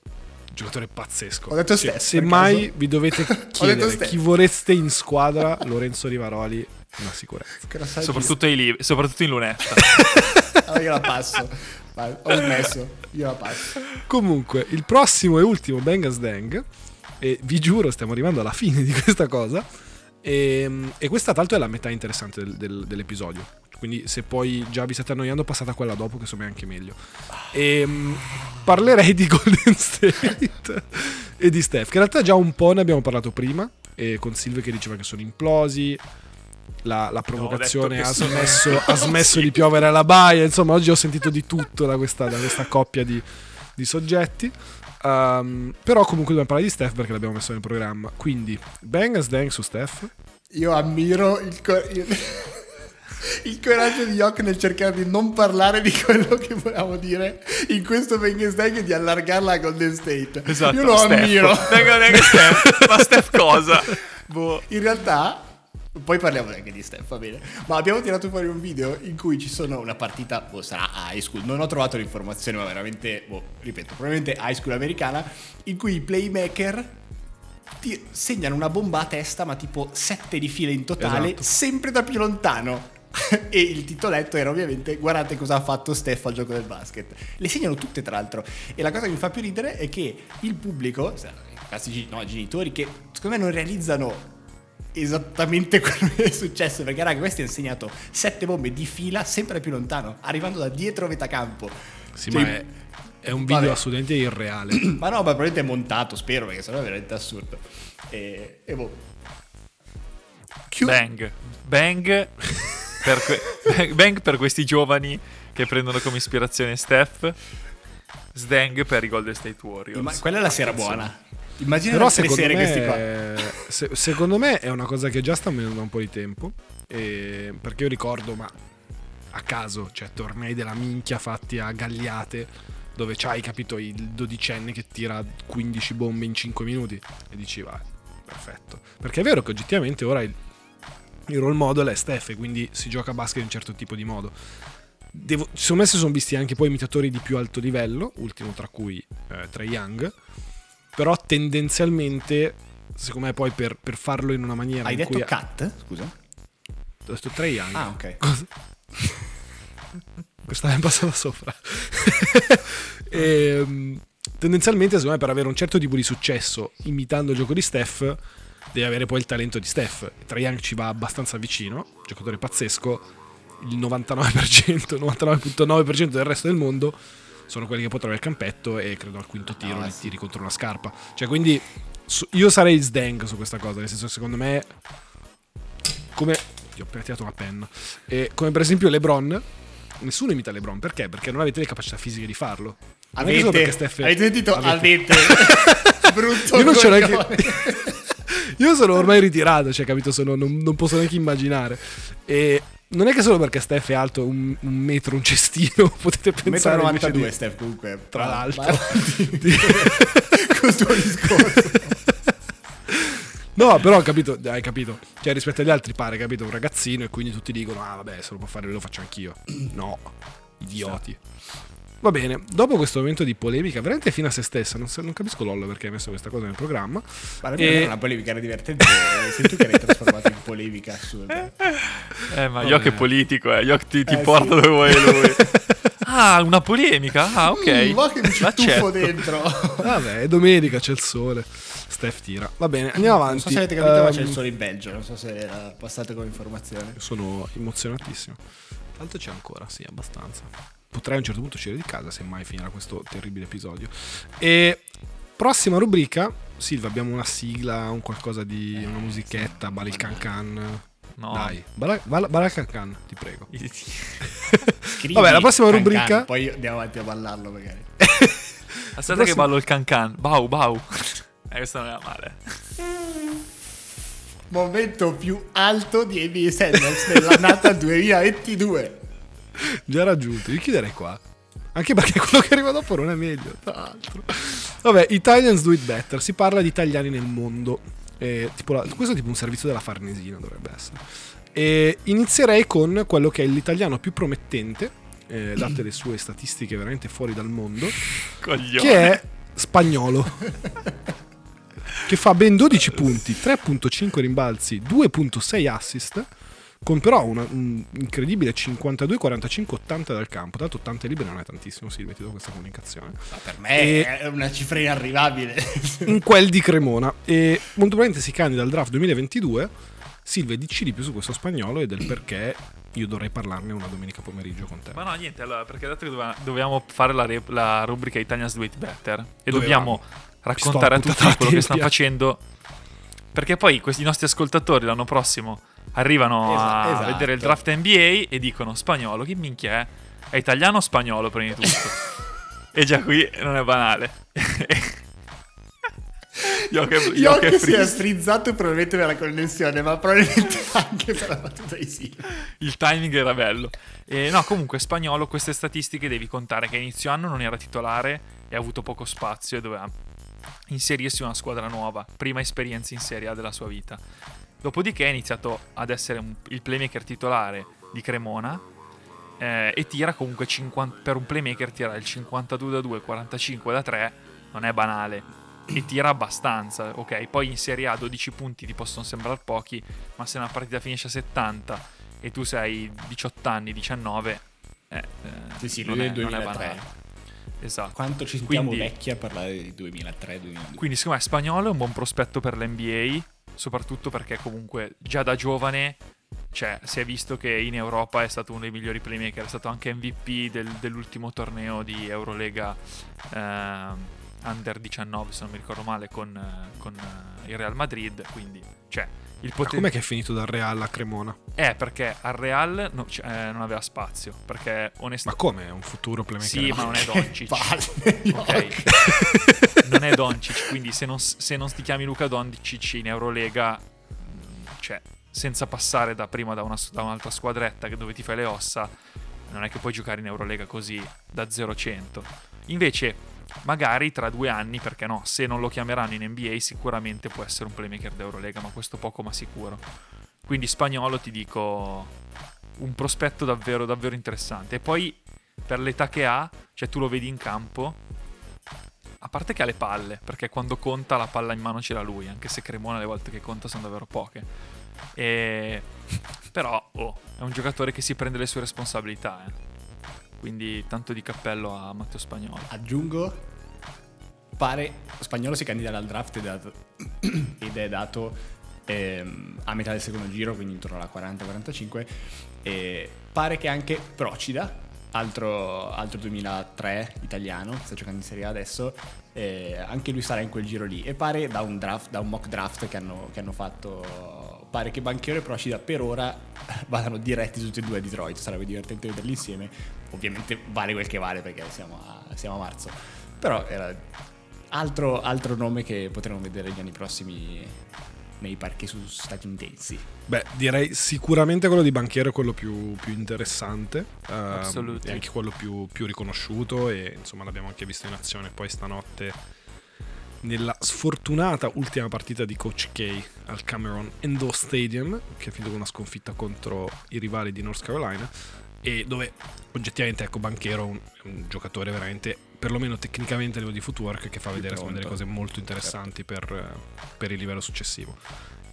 giocatore pazzesco. Ho detto Se- Steph, Se mai caso. vi dovete chiedere chi vorreste in squadra, Lorenzo Rivaroli, una sicurezza. Sai soprattutto, libri, soprattutto in lunetta. Allora io la passo. Vai, ho smesso, io la passo. Comunque, il prossimo e ultimo Bengals Dang, e vi giuro stiamo arrivando alla fine di questa cosa, e, e questa tra l'altro è la metà interessante del- del- dell'episodio. Quindi se poi già vi state annoiando passate a quella dopo che insomma è anche meglio. E, parlerei di Golden State e di Steph, che in realtà già un po' ne abbiamo parlato prima, e con Silve che diceva che sono implosi, la, la provocazione ha smesso, ha smesso di piovere alla baia, insomma oggi ho sentito di tutto da questa, da questa coppia di, di soggetti. Um, però comunque dobbiamo parlare di Steph perché l'abbiamo messo nel programma. Quindi, Bengals Dang su Steph. Io ammiro il, co- il- il coraggio di Yok nel cercare di non parlare di quello che volevamo dire in questo Vegas Dag e di allargarla a Golden State. Esatto. Io lo Steph. ammiro. Venga, venga, Steph. Ma Steph cosa? Boh. In realtà, poi parliamo anche di Steph, va bene. Ma abbiamo tirato fuori un video in cui ci sono una partita, boh, sarà high school. Non ho trovato l'informazione, ma veramente, boh, ripeto, probabilmente high school americana, in cui i playmaker ti segnano una bomba a testa, ma tipo 7 di fila in totale, Esatto. sempre da più lontano. e il titoletto era ovviamente guardate cosa ha fatto Steph al gioco del basket. Le segnano tutte tra l'altro. E la cosa che mi fa più ridere è che il pubblico, i classici no, genitori, che secondo me non realizzano esattamente quello che è successo perché raga questi hanno segnato sette bombe di fila sempre più lontano arrivando da dietro metacampo Sì, Cioè, ma è, è un video vabbè. assolutamente irreale. ma no ma probabilmente è montato spero perché sennò è veramente assurdo e, e boh Chiu- Bang. Bang per, que- bang- bang per questi giovani che prendono come ispirazione Steph. Sdang per i Golden State Warriors. ma quella è la sera buona immagina Però secondo sere me, questi qua se- secondo me è una cosa che già sta avvenendo da un po' di tempo. e- perché io ricordo, ma a caso, cioè tornei della minchia fatti a gagliate, dove c'hai, capito, il dodicenne che tira 15 bombe in 5 minuti. E dici, vai, perfetto. Perché è vero che oggettivamente ora il, il role model è Steph, quindi si gioca a basket in un certo tipo di modo. Devo, secondo me si sono visti anche poi imitatori di più alto livello, ultimo tra cui eh, Trae Young, però tendenzialmente, secondo me poi per, per farlo in una maniera hai detto cui... cut scusa Ho detto Trae Young. ah ok Cosa? Questa è passata sopra. Ehm, tendenzialmente, secondo me, per avere un certo tipo di successo imitando il gioco di Steph, devi avere poi il talento di Steph. Trae Young ci va abbastanza vicino, giocatore pazzesco. Il 99%, 99.9% del resto del mondo sono quelli che può trovare il campetto e credo al quinto tiro li sì. tiri contro una scarpa. Cioè, quindi io sarei sdang su questa cosa, nel senso secondo me come ti ho appena tirato una penna. E come per esempio LeBron nessuno imita LeBron, perché? Perché non avete le capacità fisiche di farlo. Non avete Steph- avete sentito avete. avete brutto Io non ce l'ho coglione. neanche- Io sono ormai ritirato, cioè, capito? Sono- non, non posso neanche immaginare. E non è che solo perché Steph è alto un, un metro, un cestino, potete pensare invece 1,92 di... Steph comunque Tra Va- l'altro. vai avanti. col tuo discorso No, però ho capito, hai capito. Cioè, rispetto agli altri pare, capito, un ragazzino e quindi tutti dicono, ah vabbè, se lo può fare lui lo faccio anch'io. No, idioti. Va bene, dopo questo momento di polemica, veramente fino a se stessa, non, so- non capisco Lollo perché hai messo questa cosa nel programma. Ma la E- mia era una polemica, era divertente. eh, Sei tu che l'hai trasformato in polemica assurda. Eh, ma Vabbè. Yok è politico, eh. Yok ti, ti Eh, porta sì. dove vuoi lui. Ah, una polemica. Ah, ok. Mm, va che mi ci tuffo dentro. Vabbè, è domenica, c'è il sole. Steph tira. Va bene, andiamo avanti. Non so se avete capito, ma c'è Ehm, il sole in Belgio. Non so se era passate come informazione. Sono emozionatissimo. Tanto c'è ancora, sì, abbastanza. Potrei a un certo punto uscire di casa se mai finirà questo terribile episodio. E prossima rubrica. Silvia, abbiamo una sigla, un qualcosa di una musichetta, bala il can can. No. Dai, bala, bala, bala il can can, ti prego. Scrivi Vabbè, la prossima can rubrica- can, poi andiamo avanti a ballarlo magari. Aspetta che ballo il can can. Bau, bau. Eh, questo non era male. Momento più alto di NBA Sandbox nell'annata 2022. Già raggiunto, io chiuderei qua. Anche perché quello che arriva dopo non è meglio, tra l'altro. Vabbè, Italians do it better. Si parla di italiani nel mondo. Eh, tipo la- questo è tipo un servizio della Farnesina, dovrebbe essere. E inizierei con quello che è l'italiano più promettente, eh, date le sue statistiche veramente fuori dal mondo, Coglione. che è spagnolo. che fa ben 12 punti, 3.5 rimbalzi, 2.6 assist, con però una- un incredibile 52, 45, 80 dal campo. Tanto 80 libere non è tantissimo, Silvia, ti do questa comunicazione. Ma per me E- è una cifra inarrivabile. In quel di Cremona. E molto probabilmente si candida al draft 2022. Silvia, dici di più su questo spagnolo e del perché io dovrei parlarne una domenica pomeriggio con te. Ma no, niente, allora, perché dato che doveva- dovevamo fare la, re- la rubrica Italians Do It Better e Dovevamo. dobbiamo raccontare a tutti quello che stanno facendo, perché poi questi nostri ascoltatori l'anno prossimo arrivano Esa- a esatto. vedere il draft NBA e dicono spagnolo, che minchia è? È italiano o spagnolo prima di tutto? e già qui non è banale. Che che si è freeze. frizzato probabilmente per la connessione, ma probabilmente anche per la battuta di sì. il timing era bello. E no, comunque, spagnolo, queste statistiche devi contare che inizio anno non era titolare e ha avuto poco spazio e doveva inserirsi in una squadra nuova, prima esperienza in Serie A della sua vita. Dopodiché ha iniziato ad essere un- il playmaker titolare di Cremona eh, e tira comunque 50 per un playmaker tira il 52 da 2, 45 da 3, non è banale. E tira abbastanza, ok? Poi in Serie A 12 punti ti possono sembrare pochi, ma se una partita finisce a 70 e tu sei 18 anni, 19, eh, eh, Sì, sì, non, è, è del non è 2003. banale. Esatto. Quanto ci sentiamo Quindi- vecchi a parlare di 2003-2002. Quindi secondo me spagnolo è un buon prospetto per l'NBA, soprattutto perché comunque già da giovane cioè, si è visto che in Europa è stato uno dei migliori playmaker, è stato anche MVP del- dell'ultimo torneo di Eurolega ehm, Under 19, se non mi ricordo male, con, eh, con, eh, il Real Madrid, quindi cioè, il Ma potenziale... com'è che è finito dal Real a Cremona? Eh, perché al Real no- cioè, eh, non aveva spazio, perché Ma onestamente... come? È un futuro playmaker? Sì, ma non è Doncic. Ok. non è Doncic, quindi se non, se non ti chiami Luca Doncic in Eurolega, mh, cioè, senza passare da prima da, una- da un'altra squadretta dove ti fai le ossa, non è che puoi giocare in Eurolega così da 0-100. Invece, magari tra due anni, perché no, se non lo chiameranno in NBA, sicuramente può essere un playmaker d'Eurolega, ma questo poco ma sicuro. Quindi spagnolo ti dico un prospetto davvero davvero interessante. E poi per l'età che ha, cioè tu lo vedi in campo, a parte che ha le palle, perché quando conta la palla in mano ce l'ha lui, anche se Cremona le volte che conta sono davvero poche. E... Però, oh, è un giocatore che si prende le sue responsabilità, eh. Quindi tanto di cappello a Matteo Spagnolo. Aggiungo, pare, spagnolo si candida al draft ed è dato, ed è dato ehm, a metà del secondo giro, quindi intorno alla 40-45. E pare che anche Procida, altro, altro 2003 italiano, sta giocando in Serie A adesso, eh, anche lui sarà in quel giro lì. E pare da un, draft, da un mock draft che hanno, che hanno fatto, pare che Banchero e Procida per ora vadano diretti tutti e due a Detroit. Sarebbe divertente vederli insieme. Ovviamente vale quel che vale perché siamo a, siamo a marzo. Però era altro, altro nome che potremo vedere negli anni prossimi nei parchi su statunitensi. Beh, direi sicuramente quello di Banchiero è quello più, più interessante. Assolutamente. E anche quello più, più riconosciuto. E insomma, l'abbiamo anche visto in azione poi stanotte nella sfortunata ultima partita di Coach K al Cameron Indoor Stadium, che è finito con una sconfitta contro i rivali di North Carolina. E dove oggettivamente, ecco, Banchero è un, un giocatore veramente, perlomeno tecnicamente a livello di footwork, che fa vedere insomma, delle cose molto interessanti per, eh, per il livello successivo.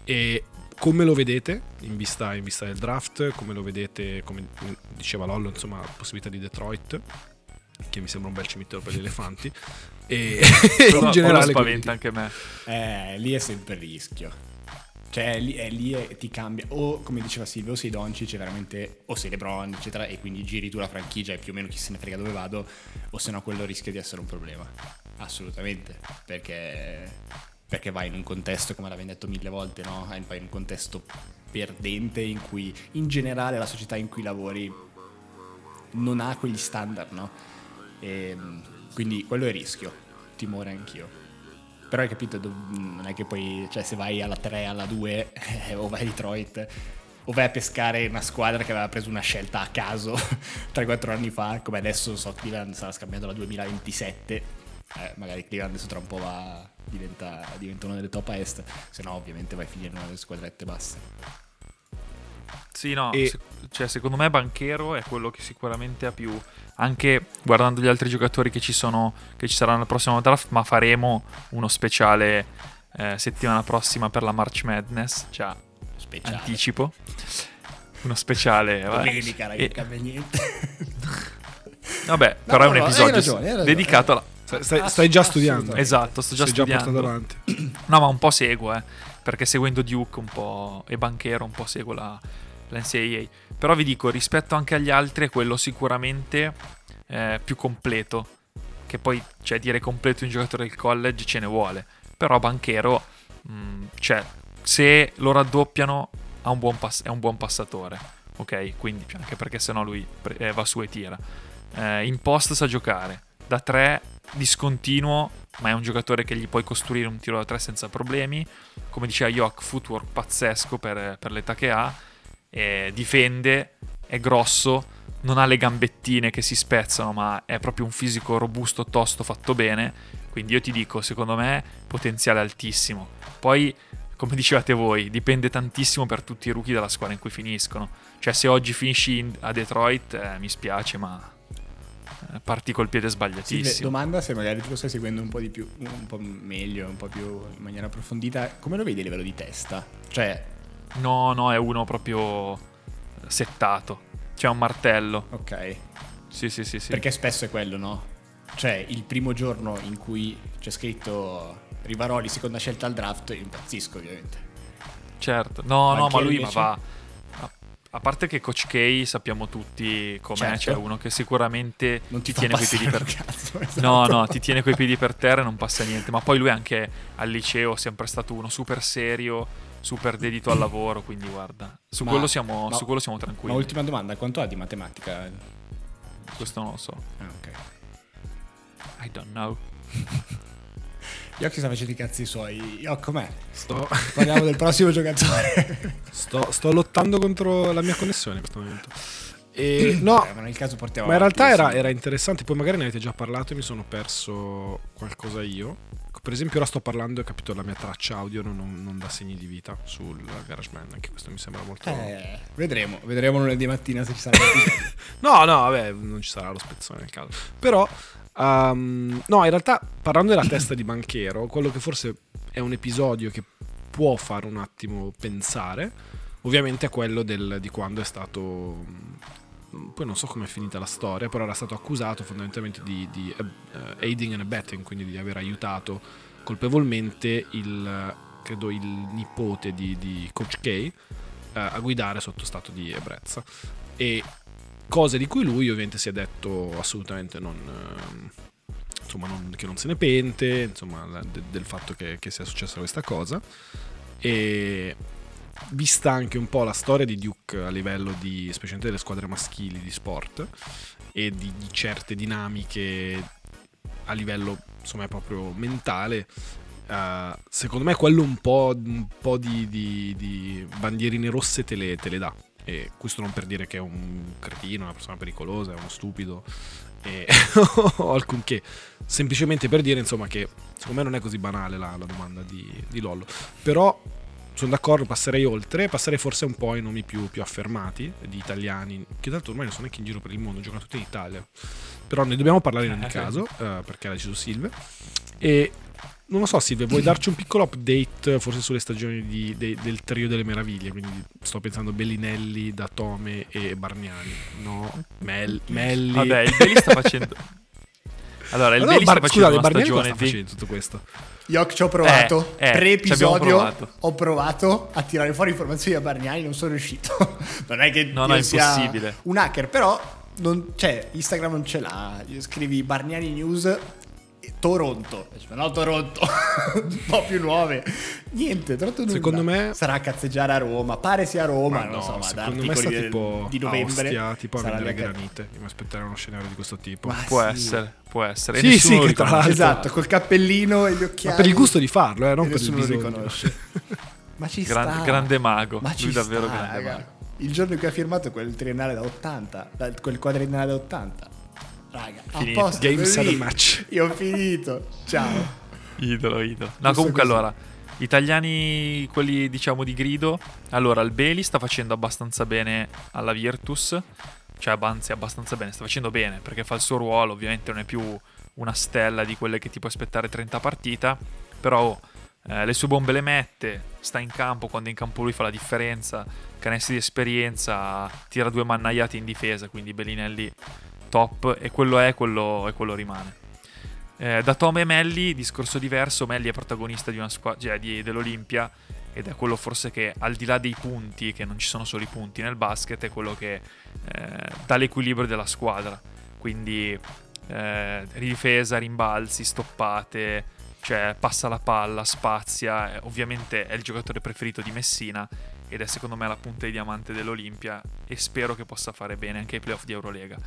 E come lo vedete in vista, in vista del draft? Come lo vedete, come diceva Lollo, insomma, possibilità di Detroit? che mi sembra un bel cimitero per gli elefanti. E Però- in generale spaventa anche me. Eh, lì è sempre il rischio. Cioè, lì, è lì e ti cambia. O, come diceva Silvio, o sei Doncic, veramente, o sei LeBron, eccetera, e quindi giri tu la franchigia e più o meno chi se ne frega dove vado, o se no quello rischia di essere un problema. Assolutamente. Perché, perché vai in un contesto, come l'abbiamo detto mille volte, no? Vai in un contesto perdente in cui, in generale, la società in cui lavori non ha quegli standard, no? E, quindi quello è rischio. Timore anch'io. Però hai capito, non è che poi, cioè se vai alla 3, alla 2 eh, o vai a Detroit o vai a pescare una squadra che aveva preso una scelta a caso 3-4 anni fa, come adesso so Cleveland sarà scambiato la 2027, eh, magari Cleveland adesso tra un po' va, diventa, diventa una delle top a est, se no ovviamente vai a finire in una delle squadrette basse. Sì, no, E- se- cioè, secondo me Banchero è quello che sicuramente ha più. Anche guardando gli altri giocatori che ci sono, che ci saranno al prossimo draft, ma faremo uno speciale eh, settimana prossima per la March Madness. Cioè, Speciale. anticipo. Uno speciale. vabbè. Domenica, raga, E- non cambia niente. Vabbè, No, però è no, un no, hai episodio ragione, hai ragione. dedicato alla. Stai, stai- già Ass- studiando. Esatto, sto già Stai già studiando. portato avanti. No, ma un po' seguo, eh, perché seguendo Duke un po' e Banchero un po' seguo la, la NCAA. Però vi dico, rispetto anche agli altri, è quello sicuramente eh, più completo. Che poi, cioè, dire completo un giocatore del college ce ne vuole. Però Banchero, mh, cioè, se lo raddoppiano, un pass- è un buon passatore. Ok? Quindi, cioè, anche perché sennò lui pre- eh, va su e tira. Eh, in post sa giocare. Da 3 discontinuo, ma è un giocatore che gli puoi costruire un tiro da 3 senza problemi. Come diceva Yok, footwork pazzesco per, per l'età che ha. E difende, è grosso, non ha le gambettine che si spezzano, ma è proprio un fisico robusto, tosto, fatto bene. Quindi io ti dico, secondo me, potenziale altissimo. Poi, come dicevate voi, dipende tantissimo per tutti i rookie dalla squadra in cui finiscono. Cioè, se oggi finisci in- a Detroit, eh, mi spiace, ma eh, parti col piede sbagliatissimo. domanda se magari tu lo stai seguendo un po' di più, un po' meglio, un po' più in maniera approfondita. Come lo vedi a livello di testa? Cioè, No, no, è uno proprio settato. C'è un martello. ok. Sì, sì, sì, sì. Perché spesso è quello, no? Cioè, il primo giorno in cui c'è scritto Rivaroli, seconda scelta al draft, io impazzisco ovviamente. Certo. No, no, ma lui ma invece? va. A, parte che Coach K sappiamo tutti com'è, Certo. c'è uno che sicuramente Non ti, ti tiene coi piedi per cazzo, esatto. No, no, ti tiene coi piedi per terra e non passa niente. Ma poi lui anche al liceo è sempre stato uno super serio, super dedito al lavoro. Quindi guarda, su, Ma- quello, siamo, ma- su quello siamo Ma tranquilli. ultima domanda, quanto ha di matematica? Questo non lo so. Ah, ok. I don't know. Yocchi sta facendo i cazzi suoi. Io com'è? Sto, Parliamo del prossimo giocatore. sto- sto lottando contro la mia connessione in questo momento. E, no, Eh, ma nel caso portiamo ma in realtà era, era interessante. Poi magari ne avete già parlato e mi sono perso qualcosa io. Per esempio, ora sto parlando e ho capito la mia traccia audio non, non- non dà segni di vita sul GarageBand. Anche questo mi sembra molto. Eh, vedremo, vedremo lunedì mattina se ci sarà. No, no, vabbè, non ci sarà lo spezzone nel caso. Però, ehm, no, in realtà, parlando della testa di banchero, quello che forse è un episodio che può fare un attimo pensare, ovviamente è quello del- di quando è stato... Poi non so come è finita la storia, però era stato accusato fondamentalmente di, di eh, aiding and abetting, quindi di aver aiutato colpevolmente il, credo, il nipote di, di Coach K eh, a guidare sotto stato di ebbrezza. E cose di cui lui ovviamente si è detto assolutamente non, ehm, insomma, non- che non se ne pente, insomma, de- del fatto che, che sia successa questa cosa. E vista anche un po' la storia di Duke a livello di, specialmente delle squadre maschili di sport e di, di certe dinamiche a livello insomma proprio mentale, eh, secondo me quello un po', un po' di, di- di bandierine rosse te le, te le dà. E questo non per dire che è un cretino, una persona pericolosa, è uno stupido e- o alcunché. Semplicemente per dire, insomma, che secondo me non è così banale la, la domanda di, di Lollo. Però sono d'accordo, passerei oltre, passerei forse un po' ai nomi più, più affermati di italiani, che tanto ormai non sono neanche in giro per il mondo, giocano tutti in Italia. Però ne dobbiamo parlare in ogni caso, eh, perché ha deciso Silve. E non lo so, Silve, vuoi darci un piccolo update forse sulle stagioni di- de- del trio delle meraviglie? Quindi sto pensando Bellinelli, Datome e Bargnani. No, Mel- Melli. Vabbè, il Belli sta facendo. Allora, il no, Beli Bar- sta facendo scusate, una stagione sta facendo tutto questo? Io ci ho provato, Eh, eh, pre-episodio, provato. ho provato a tirare fuori informazioni da Bargnani, non sono riuscito. non è che No, è sia impossibile. un hacker, però non, cioè, Instagram non ce l'ha. Io scrivi Bargnani News Toronto. Ma no, Toronto, un po' più nuove. Niente, Toronto nulla. Secondo me- sarà a cazzeggiare a Roma, pare sia a Roma, Ma non no, so, ma secondo me sta del- tipo di novembre. Ostia, tipo a sarà vendere granite. Io mi aspetterei uno scenario di questo tipo. Ma Può sì. essere, può essere. Sì, sì, che tra l'altro- Esatto, col cappellino e gli occhiali. Ma per il gusto di farlo, eh, non per il nessuno lo bisogno. riconosce. Ma ci Gran- sta. grande mago. Ma ci Lui davvero sta, grande raga. mago. Il giorno in cui ha firmato quel triennale da 80, da- quel quadriennale da 80. Raga, Finito. a posto così. match. Io ho finito. Ciao. Idolo, idolo. No, Giusto comunque così. allora, italiani, quelli diciamo di grido. Allora, il Beli sta facendo abbastanza bene alla Virtus. Cioè, anzi, abbastanza bene. Sta facendo bene perché fa il suo ruolo. Ovviamente non è più una stella di quelle che ti puoi aspettare 30 partita. Però oh, eh, le sue bombe le mette. Sta in campo. Quando in campo lui fa la differenza. Canestri di esperienza. Tira due mannaiate in difesa. Quindi Bellinelli top. E quello è, quello, e quello rimane. Eh, da Tom e Melli, discorso diverso, Melli è protagonista di una squadra cioè di- dell'Olimpia ed è quello forse che al di là dei punti, che non ci sono solo i punti nel basket, è quello che eh, dà l'equilibrio della squadra. Quindi eh, ridifesa, rimbalzi, stoppate, cioè passa la palla, spazia, eh, ovviamente è il giocatore preferito di Messina ed è secondo me la punta di diamante dell'Olimpia e spero che possa fare bene anche ai playoff di Eurolega.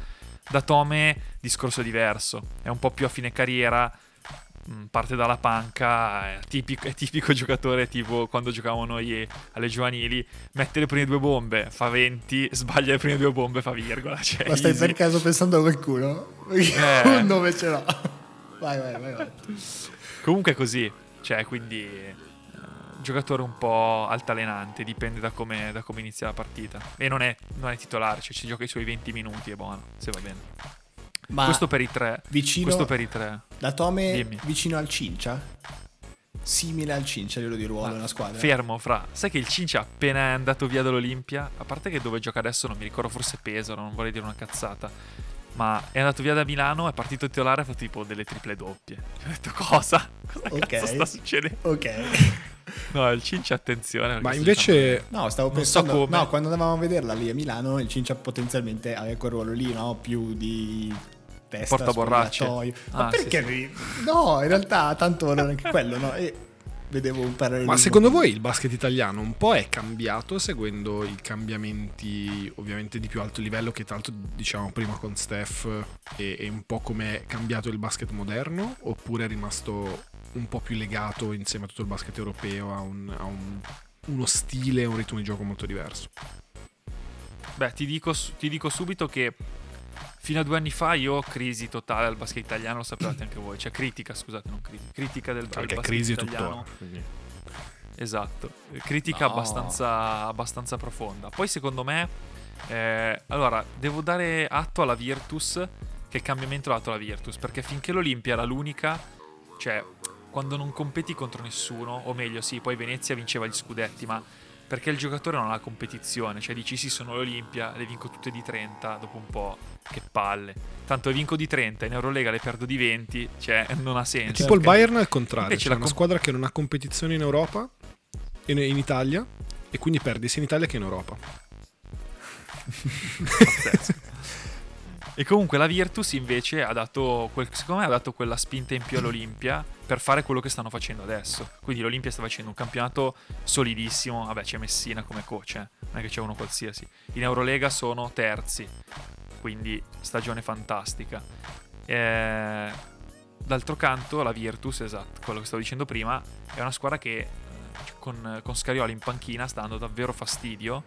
Da Tome, discorso diverso, è un po' più a fine carriera, mh, parte dalla panca, è tipico, è tipico giocatore tipo quando giocavamo noi alle giovanili, mette le prime due bombe, fa 20, sbaglia le prime due bombe, fa virgola. Cioè, Ma stai easy. per caso pensando a qualcuno? Eh. un nome ce l'ho. Vai, vai, vai. vai. Comunque è così, cioè quindi giocatore un po' altalenante, dipende da come, da come inizia la partita. E non è, non è titolare, cioè ci gioca i suoi 20 minuti, è buono, se va bene. Ma questo per i tre. vicino Questo per i tre. da Tome Dimmi. vicino al Cincia? Simile al Cincia a livello di ruolo nella squadra. Fermo, fra. Sai che il Cincia appena è andato via dall'Olimpia, a parte che dove gioca adesso non mi ricordo, forse Pesaro, non vorrei dire una cazzata. Ma è andato via da Milano, è partito titolare e ha fatto tipo delle triple doppie. Ho detto cosa? Cosa Ok. cazzo sta succedendo? Ok. No, il Cincia attenzione. perché Ma invece No, stavo so pensando. come. no, quando andavamo a vederla lì a Milano, il Cincia potenzialmente aveva quel ruolo lì, no? Più di testa, Portaborracce. spogliatoio. Ma Ah, sì, perché? mi- No, in realtà tanto non è anche quello, no? E vedevo un parallelismo. Ma secondo voi il basket italiano un po' è cambiato seguendo i cambiamenti ovviamente di più alto livello che tanto diciamo prima con Steph e, e un po' come è cambiato il basket moderno oppure è rimasto un po' più legato insieme a tutto il basket europeo a, un- a un- uno stile e un ritmo di gioco molto diverso? Beh, ti dico, ti dico subito che fino a due anni fa io crisi totale al basket italiano, lo sapevate anche voi. Cioè, critica, scusate, non critica. Critica del al Perché basket crisi è italiano. tuttora. quindi. Esatto, critica No. abbastanza, abbastanza profonda. Poi secondo me, eh, allora, devo dare atto alla Virtus, che il cambiamento l'ha dato la Virtus, perché finché l'Olimpia era l'unica, cioè quando non competi contro nessuno, o meglio sì, poi Venezia vinceva gli scudetti, ma perché il giocatore non ha competizione, cioè dici sì sono l'Olimpia, le vinco tutte di 30, dopo un po' che palle. Tanto le vinco di 30, in Eurolega le perdo di 20, cioè non ha senso. Tipo il Bayern al contrario, c'è la una com- squadra che non ha competizione in Europa, in, in Italia, e quindi perde sia in Italia che in Europa. E comunque la Virtus invece ha dato, quel- secondo me ha dato quella spinta in più all'Olimpia per fare quello che stanno facendo adesso. Quindi l'Olimpia sta facendo un campionato solidissimo, vabbè c'è Messina come coach, eh, non è che c'è uno qualsiasi. In Eurolega sono terzi, quindi stagione fantastica. Eh, d'altro canto la Virtus, esatto, quello che stavo dicendo prima, è una squadra che eh, con, con Scarioli in panchina sta dando davvero fastidio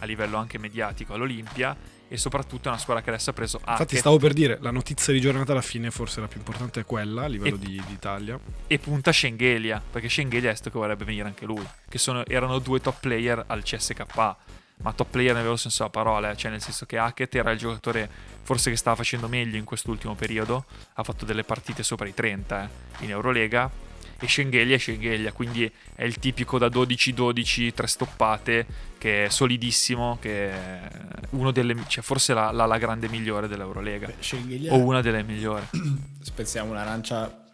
a livello anche mediatico all'Olimpia e soprattutto è una squadra che adesso ha preso Infatti Hackett stavo per dire, la notizia di giornata alla fine forse la più importante è quella a livello E- di, Italia. e punta Schengelia, perché Schengelia è sto che vorrebbe venire anche lui, che sono- erano due top player al CSK, ma top player nel vero senso della parola, eh, cioè nel senso che Hackett era il giocatore forse che stava facendo meglio in quest'ultimo periodo, ha fatto delle partite sopra i 30 eh, in Eurolega, e Schengelia è Schengelia, quindi è il tipico da 12-12, tre stoppate, che è solidissimo, che è uno delle, cioè forse la, la, la grande migliore dell'Eurolega, Beh, o una delle migliori. spezziamo un'arancia,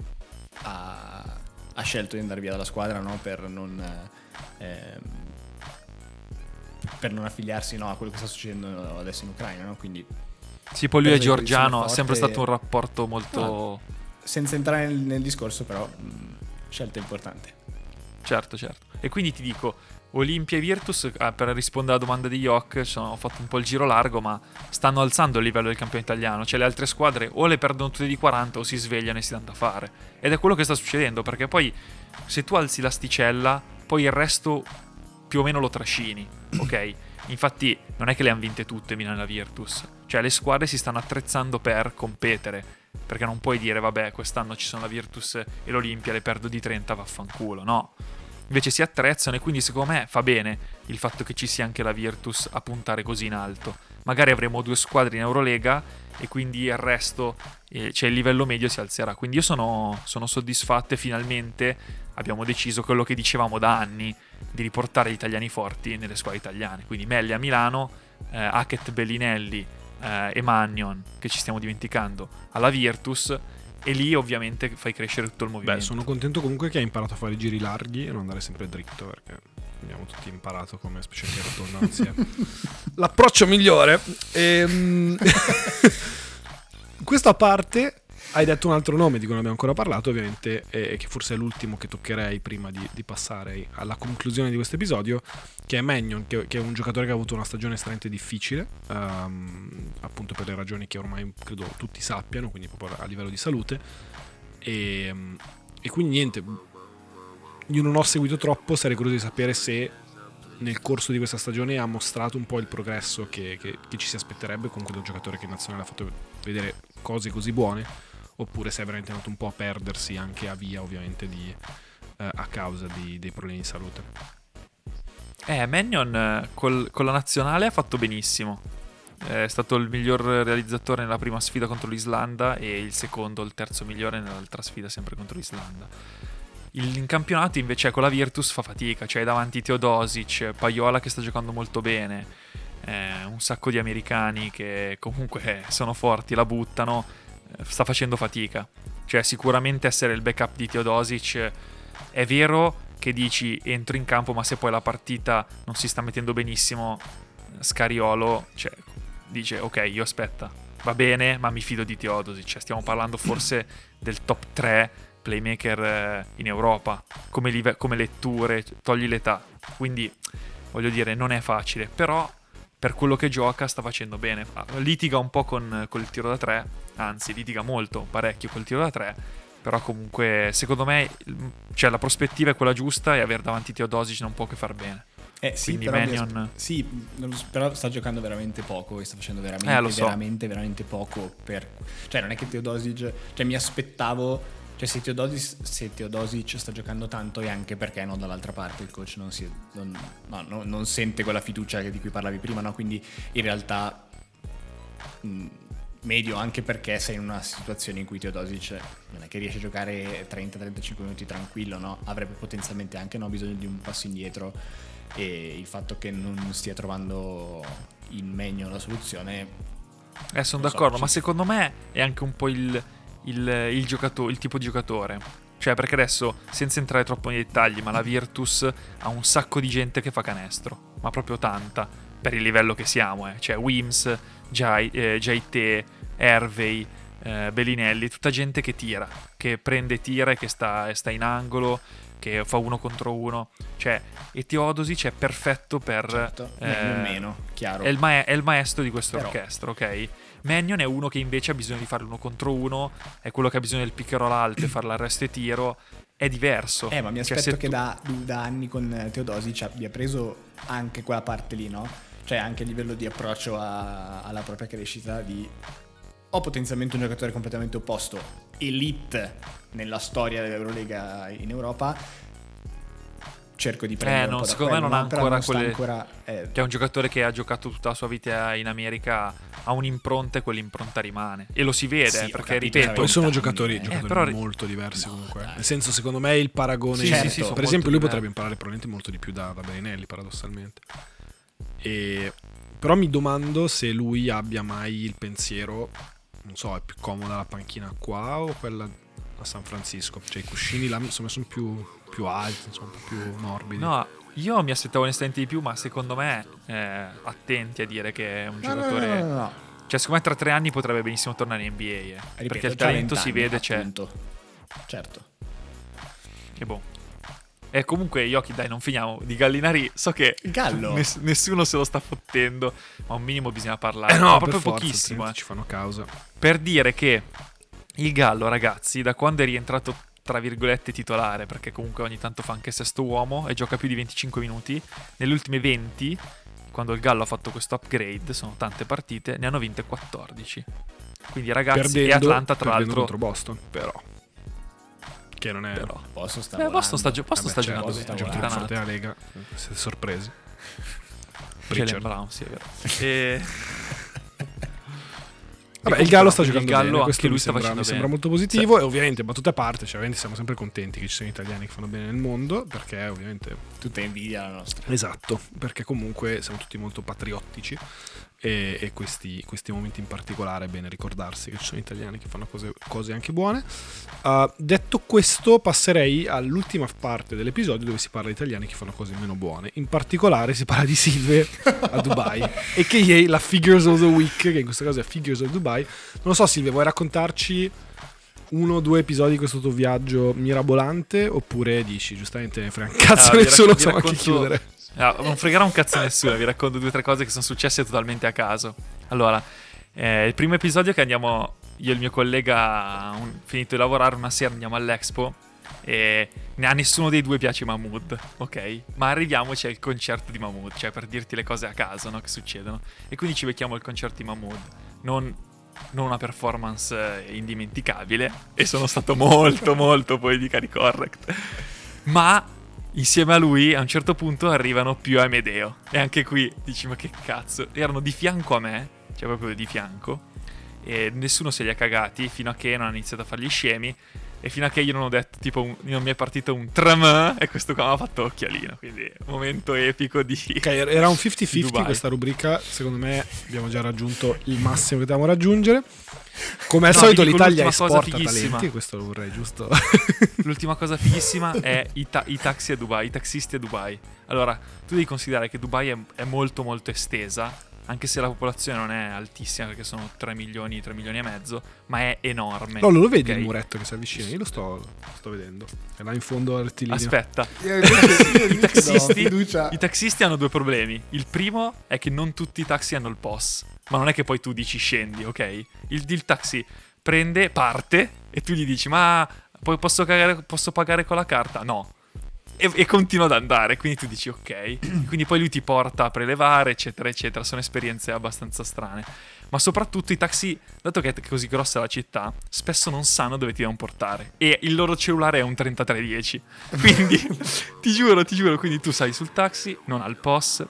ha, ha scelto di andare via dalla squadra no? per non... ehm, per non affiliarsi no, a quello che sta succedendo adesso in Ucraina, no? quindi Sì, poi lui e Giorgiano sono ha sempre stato un rapporto molto... senza entrare nel, nel discorso però mh, scelta importante. Certo, certo. E quindi ti dico, Olimpia e Virtus, ah, per rispondere alla domanda di sono- ho fatto un po' il giro largo, ma stanno alzando il livello del campione italiano. Cioè le altre squadre o le perdono tutte di 40 o si svegliano e si danno da fare. Ed è quello che sta succedendo, perché poi se tu alzi l'asticella, poi il resto più o meno lo trascini, ok? Infatti non è che le hanno vinte tutte Milan e la Virtus. Cioè le squadre si stanno attrezzando per competere. Perché non puoi dire, vabbè, quest'anno ci sono la Virtus e l'Olimpia, le perdo di 30, vaffanculo. No. Invece si attrezzano e quindi secondo me fa bene il fatto che ci sia anche la Virtus a puntare così in alto. Magari avremo due squadre in Eurolega e quindi il resto, eh, cioè il livello medio si alzerà. Quindi io sono, sono soddisfatto e finalmente abbiamo deciso quello che dicevamo da anni di riportare gli italiani forti nelle squadre italiane. Quindi Melli a Milano, eh, Hackett Bellinelli eh, e Magnon, che ci stiamo dimenticando, alla Virtus. E lì ovviamente fai crescere tutto il movimento. Beh, sono contento comunque che hai imparato a fare i giri larghi e non andare sempre dritto perché abbiamo tutti imparato come specie di rotonda non sia l'approccio migliore. Ehm, Questa parte hai detto un altro nome di cui non abbiamo ancora parlato, ovviamente, e che forse è l'ultimo che toccherei prima di, di passare alla conclusione di questo episodio, che è Magnon, che, che è un giocatore che ha avuto una stagione estremamente difficile, ehm, appunto per le ragioni che ormai credo tutti sappiano, quindi proprio a livello di salute. E, e quindi niente, io non ho seguito troppo, sarei curioso di sapere se nel corso di questa stagione ha mostrato un po' il progresso che, che- che ci si aspetterebbe con quello giocatore che in nazionale ha fatto vedere cose così buone, oppure se è veramente andato un po' a perdersi anche a via ovviamente di, eh, a causa di- dei problemi di salute. Eh, Mannion eh, col- con la nazionale ha fatto benissimo. È stato il miglior realizzatore nella prima sfida contro l'Islanda e il secondo, il terzo migliore nell'altra sfida sempre contro l'Islanda. Il- in campionato invece con la Virtus fa fatica, cioè davanti Teodosic, Paiola che sta giocando molto bene, eh, un sacco di americani che comunque sono forti, la buttano, eh, sta facendo fatica. Cioè sicuramente essere il backup di Teodosic è vero che dici entro in campo ma se poi la partita non si sta mettendo benissimo Scariolo cioè, dice ok io aspetta va bene ma mi fido di Teodosic cioè, stiamo parlando forse del top 3 playmaker eh, in Europa come, live- come letture togli l'età quindi voglio dire non è facile però per quello che gioca sta facendo bene Ah, litiga un po' con, con il tiro da 3 anzi litiga molto parecchio col tiro da 3 però comunque secondo me cioè, la prospettiva è quella giusta e avere davanti Teodosic non può che far bene Eh, sì, Quindi però, asp- sì, però sta giocando veramente poco e sta facendo veramente, Eh, so. veramente, veramente poco per... Cioè non è che Teodosic... Cioè mi aspettavo... Cioè se Teodosic, se Teodosic sta giocando tanto è anche perché no, dall'altra parte il coach non, si, non, no, no, non sente quella fiducia di cui parlavi prima, no? Quindi in realtà... mh, medio anche perché sei in una situazione in cui Teodosic non è che riesce a giocare 30-35 minuti tranquillo, no? Avrebbe potenzialmente anche no, bisogno di un passo indietro e il fatto che non stia trovando in meglio la soluzione Eh, sono so, d'accordo, sì. ma secondo me è anche un po' il, il, il giocato- il tipo di giocatore. Cioè, perché adesso, senza entrare troppo nei dettagli, ma la Virtus ha un sacco di gente che fa canestro, ma proprio tanta, per il livello che siamo, eh. Cioè, Wims, Jai, eh, JT, Hervey, eh, Bellinelli, tutta gente che tira, che prende tira e che sta, sta in angolo, che fa uno contro uno. Cioè, e Teodosic è perfetto per... certo, eh, o meno, chiaro. è il, ma- è il maestro di questo orchestra, ok? Mannion è uno che invece ha bisogno di fare uno contro uno, è quello che ha bisogno del pick and roll alto e fare l'arresto e tiro. È diverso. Eh, ma mi Cioè, aspetto se che tu- da, da anni con eh, Teodosic abbia preso anche quella parte lì, no? Cioè anche a livello di approccio a- alla propria crescita di... Ho potenzialmente un giocatore completamente opposto, elite nella storia dell'Eurolega in Europa. Cerco di prendere un no, po' da secondo me quello, non ha ancora quelle- ancora, eh, Che è un giocatore che ha giocato tutta la sua vita in America, ha un'impronta e quell'impronta rimane. E lo si vede, Sì, perché capito, ripeto, Poi sono giocatori, eh. giocatori Eh, però- molto diversi No, comunque. dai. Nel senso, secondo me il paragone... Sì, sì, sì, per esempio, lui diversi. potrebbe imparare probabilmente molto di più da, da Bellinelli, paradossalmente. E, però mi domando se lui abbia mai il pensiero non so, è più comoda la panchina qua o quella a San Francisco? Cioè i cuscini là insomma sono più, più alti, insomma, un po' più morbidi. No, io mi aspettavo onestamente di più, ma secondo me eh, attenti a dire che è un No, no, giocatore... no, no, no. Cioè, secondo me tra tre anni potrebbe benissimo tornare in NBA. eh. Ripeto, perché il talento 20 si vede, c'è. appunto. Certo. E boh. E comunque, Yoki, dai, non finiamo. Di Gallinari, so che Il Gallo. ness- nessuno se lo sta fottendo, ma un minimo bisogna parlare. Eh Ma no, proprio per forza, pochissimo. eh. ci fanno causa. Per dire che il Gallo, ragazzi, da quando è rientrato, tra virgolette, titolare, perché comunque ogni tanto fa anche sesto uomo e gioca più di 25 minuti, nelle ultime 20, quando il Gallo ha fatto questo upgrade, sono tante partite, ne hanno vinte 14. Quindi ragazzi, perdendo, e Atlanta tra l'altro... contro Boston, però. Che non è... Però. Boston sta Eh, Boston sta, gio- Boston Vabbè, sta certo, giocando sta giochi più volando. forti della Lega. Siete sorpresi. Jalen. Brown, sì, è vero. E... Vabbè, il Gallo sta giocando il Gallo bene, questo lui mi sta sembra, facendo mi sembra bene. molto positivo e ovviamente battute a parte, cioè ovviamente siamo sempre contenti che ci siano italiani che fanno bene nel mondo perché ovviamente Tutta invidia la nostra. Esatto, perché comunque siamo tutti molto patriottici e, e questi, questi momenti in particolare è bene ricordarsi che ci sono italiani che fanno cose, cose anche buone. Uh, detto questo, passerei all'ultima parte dell'episodio dove si parla di italiani che fanno cose meno buone. In particolare si parla di Silve a Dubai, e che la Figures of the Week, che in questo caso è Figures of Dubai. Non so Silvia, vuoi raccontarci uno o due episodi di questo tuo viaggio mirabolante oppure dici giustamente ne frega un cazzo Ah, nessuno rac- vi so anche chiudere. Ah, non fregherà un cazzo a nessuno, vi racconto due o tre cose che sono successe totalmente a caso. Allora, eh, il primo episodio che andiamo, io e il mio collega, un- finito di lavorare, una sera andiamo all'Expo e ne a nessuno dei due piace Mahmood, ok? Ma arriviamo, c'è il concerto di Mahmood, cioè per dirti le cose a caso, no? Che succedono. E quindi ci becchiamo il concerto di Mahmood. Non, non una performance eh, indimenticabile e sono stato molto, molto politically correct. Ma insieme a lui a un certo punto arrivano più Amedeo. E anche qui dici ma che cazzo. Erano di fianco a me, cioè proprio di fianco. E nessuno se li ha cagati fino a che non hanno iniziato a fare gli scemi. E fino a che io non ho detto, tipo, un- non mi è partito un tram e questo qua mi ha fatto occhialino. Quindi, momento epico di. Ok, era un 50-50 Dubai. questa rubrica. Secondo me abbiamo già raggiunto il massimo che dobbiamo raggiungere. Come al No, solito, l'Italia esporta fighissima. talenti. Questo lo vorrei giusto. L'ultima cosa fighissima è i, ta- i taxi a Dubai, i taxisti a Dubai. Allora, tu devi considerare che Dubai è, è molto molto estesa, anche se la popolazione non è altissima, perché sono 3 milioni, 3 milioni e mezzo, ma è enorme. No, lo vedi ok? il muretto che si avvicina? Io lo sto, sto vedendo. È là in fondo al rettilineo. Aspetta, io I taxisti, fiducia- I taxisti hanno due problemi. Il primo è che non tutti i taxi hanno il POS. Ma non è che poi tu dici scendi, ok? Il, il taxi prende, parte e tu gli dici ma poi posso, cagare- posso pagare con la carta? No. E, e continua ad andare, quindi tu dici ok. quindi poi lui ti porta a prelevare, eccetera, eccetera. Sono esperienze abbastanza strane. Ma soprattutto i taxi, dato che è così grossa la città, spesso non sanno dove ti devono portare. E il loro cellulare è un 3310. Quindi, ti giuro, ti giuro, quindi tu sei sul taxi, non ha il POS.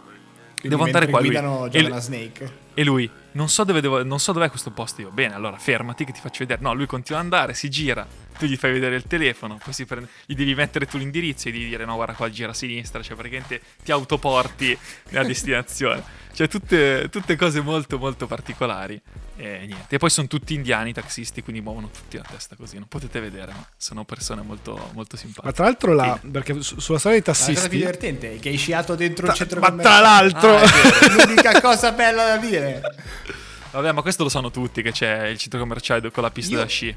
Quindi devo andare qua. mentre Lui. guidano E, Giovanna Snake. e lui, non so, dove devo- non so dov'è questo posto. Io, bene, allora fermati che ti faccio vedere. No, lui continua ad andare, si gira. Tu gli fai vedere il telefono, poi si prende, gli devi mettere tu l'indirizzo e gli devi dire no, guarda qua, gira a sinistra. Cioè, praticamente ti autoporti nella destinazione. Cioè, tutte, tutte cose molto, molto particolari. E niente. E poi sono tutti indiani, taxisti, quindi muovono tutti la testa così. Non potete vedere, ma sono persone molto, molto Ma simpatiche. tra l'altro, la, perché su- sulla storia dei La cosa più tassisti. divertente è che hai sciato dentro Tra- il centro ma tra commerciale. l'altro, Ah. L'unica cosa bella da dire. Vabbè, ma questo lo sanno tutti che c'è il centro commerciale con la pista Io- da sci.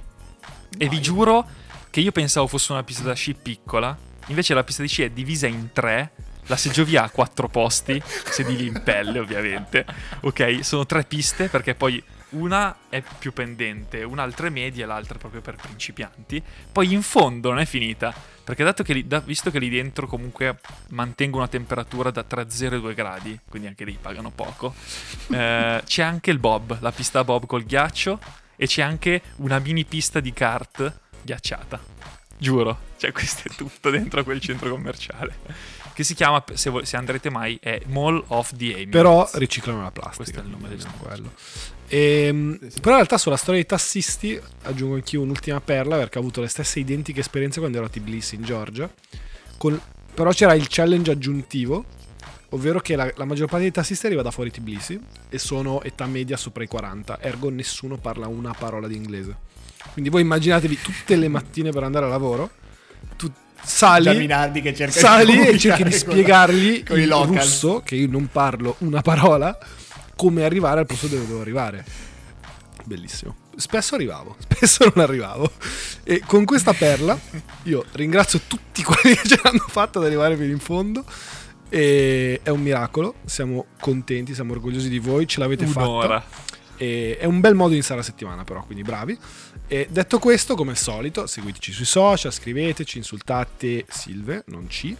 E vi giuro che io pensavo fosse una pista da sci piccola. Invece la pista di sci è divisa in tre. La seggiovia ha quattro posti, sedili in pelle ovviamente. Ok, sono tre piste perché poi una è più pendente, un'altra è media e l'altra è proprio per principianti. Poi in fondo non è finita, perché dato che lì- da- visto che lì dentro comunque mantengo una temperatura da tra 0 e 2 gradi, quindi anche lì pagano poco, eh, c'è anche il bob, la pista bob col ghiaccio e c'è anche una mini pista di kart ghiacciata. Giuro, cioè questo è tutto dentro quel centro commerciale. Che si chiama, se, vo- se andrete mai, è Mall of the Emirates. però riciclano la plastica. Questo è il nome del almeno centro. quello. Ehm, Però in realtà sulla storia dei tassisti aggiungo anch'io un'ultima perla perché ho avuto le stesse identiche esperienze quando ero a Tbilisi in Georgia. Con- Però c'era il challenge aggiuntivo ovvero che la, la maggior parte dei tassisti arriva da fuori Tbilisi e sono età media sopra i 40, ergo nessuno parla una parola di inglese. Quindi voi immaginatevi tutte le mattine per andare a lavoro, tu sali, Giaminardi che cerca sali di e cerchi di con- spiegargli con i in locals. russo, che io non parlo una parola, come arrivare al posto dove devo arrivare. Bellissimo. Spesso arrivavo, spesso non arrivavo. E con questa perla io ringrazio tutti quelli che ce l'hanno fatta ad arrivare fino in fondo. E è un miracolo, siamo contenti, siamo orgogliosi di voi, ce l'avete Un'ora. fatta. E è un bel modo di iniziare la settimana, però, quindi bravi. E detto questo, come al solito, seguiteci sui social, scriveteci, insultate Silve, non C.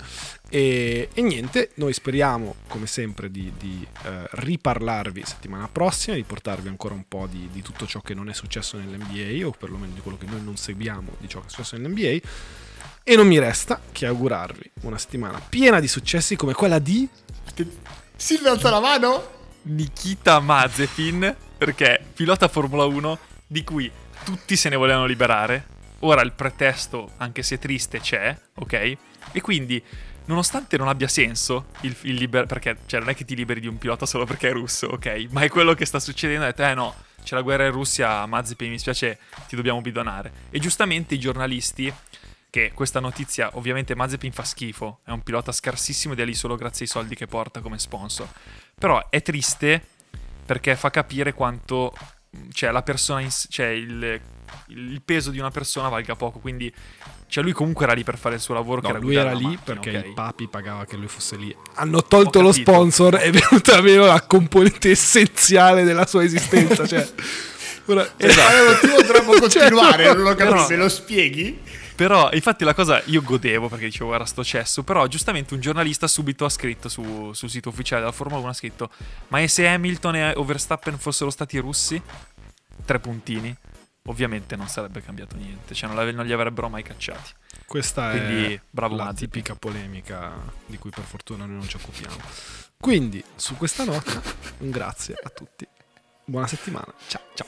E, e niente, noi speriamo, come sempre, di, di, eh, riparlarvi settimana prossima, di portarvi ancora un po' di, di tutto ciò che non è successo nell'NBA, o perlomeno di quello che noi non seguiamo di ciò che è successo nell'NBA. E non mi resta che augurarvi una settimana piena di successi come quella di... Silvia alza la mano? Nikita Mazepin, perché pilota Formula 1 di cui tutti se ne volevano liberare. Ora il pretesto, anche se triste, c'è, ok? E quindi, nonostante non abbia senso il, il liber- perché cioè, non è che ti liberi di un pilota solo perché è russo, ok? Ma è quello che sta succedendo, ha detto, eh no, c'è la guerra in Russia, Mazepin, mi spiace, ti dobbiamo bidonare. E giustamente i giornalisti che questa notizia, ovviamente Mazepin fa schifo, è un pilota scarsissimo ed è lì solo grazie ai soldi che porta come sponsor. Però è triste perché fa capire quanto cioè, la persona in cioè, il, il peso di una persona valga poco, quindi cioè, lui comunque era lì per fare il suo lavoro che No, era lui era lì macchina, perché ok? il papi pagava che lui fosse lì. Hanno tolto lo sponsor e è venuta meno la componente essenziale della sua esistenza. cioè, ora, E quale motivo dovremmo Cioè, continuare? no, non lo capisco. no. Me lo spieghi? Però, infatti, la cosa io godevo perché dicevo, guarda, sto cesso. Però, giustamente, un giornalista subito ha scritto su- sul sito ufficiale della Formula 1: ha scritto, ma e se Hamilton e Verstappen fossero stati russi? Tre puntini. Ovviamente non sarebbe cambiato niente, cioè non, non li avrebbero mai cacciati. Questa Quindi, è bravo la Mazepin. tipica polemica di cui per fortuna noi non ci occupiamo. Quindi, su questa nota, un grazie a tutti. Buona settimana. Ciao, ciao.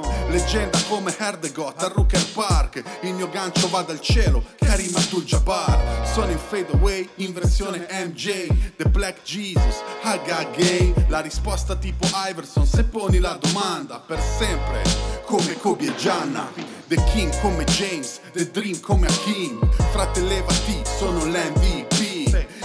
Leggenda come Herdegot a Rooker Park. Il mio gancio va dal cielo Karim Abdul-Jabbar Sono in fade away in versione MJ The Black Jesus Haga Gay. La risposta tipo Iverson Se poni la domanda per sempre Come Kobe e Gianna. The King come James The Dream come Hakim Frate levati sono l'MVP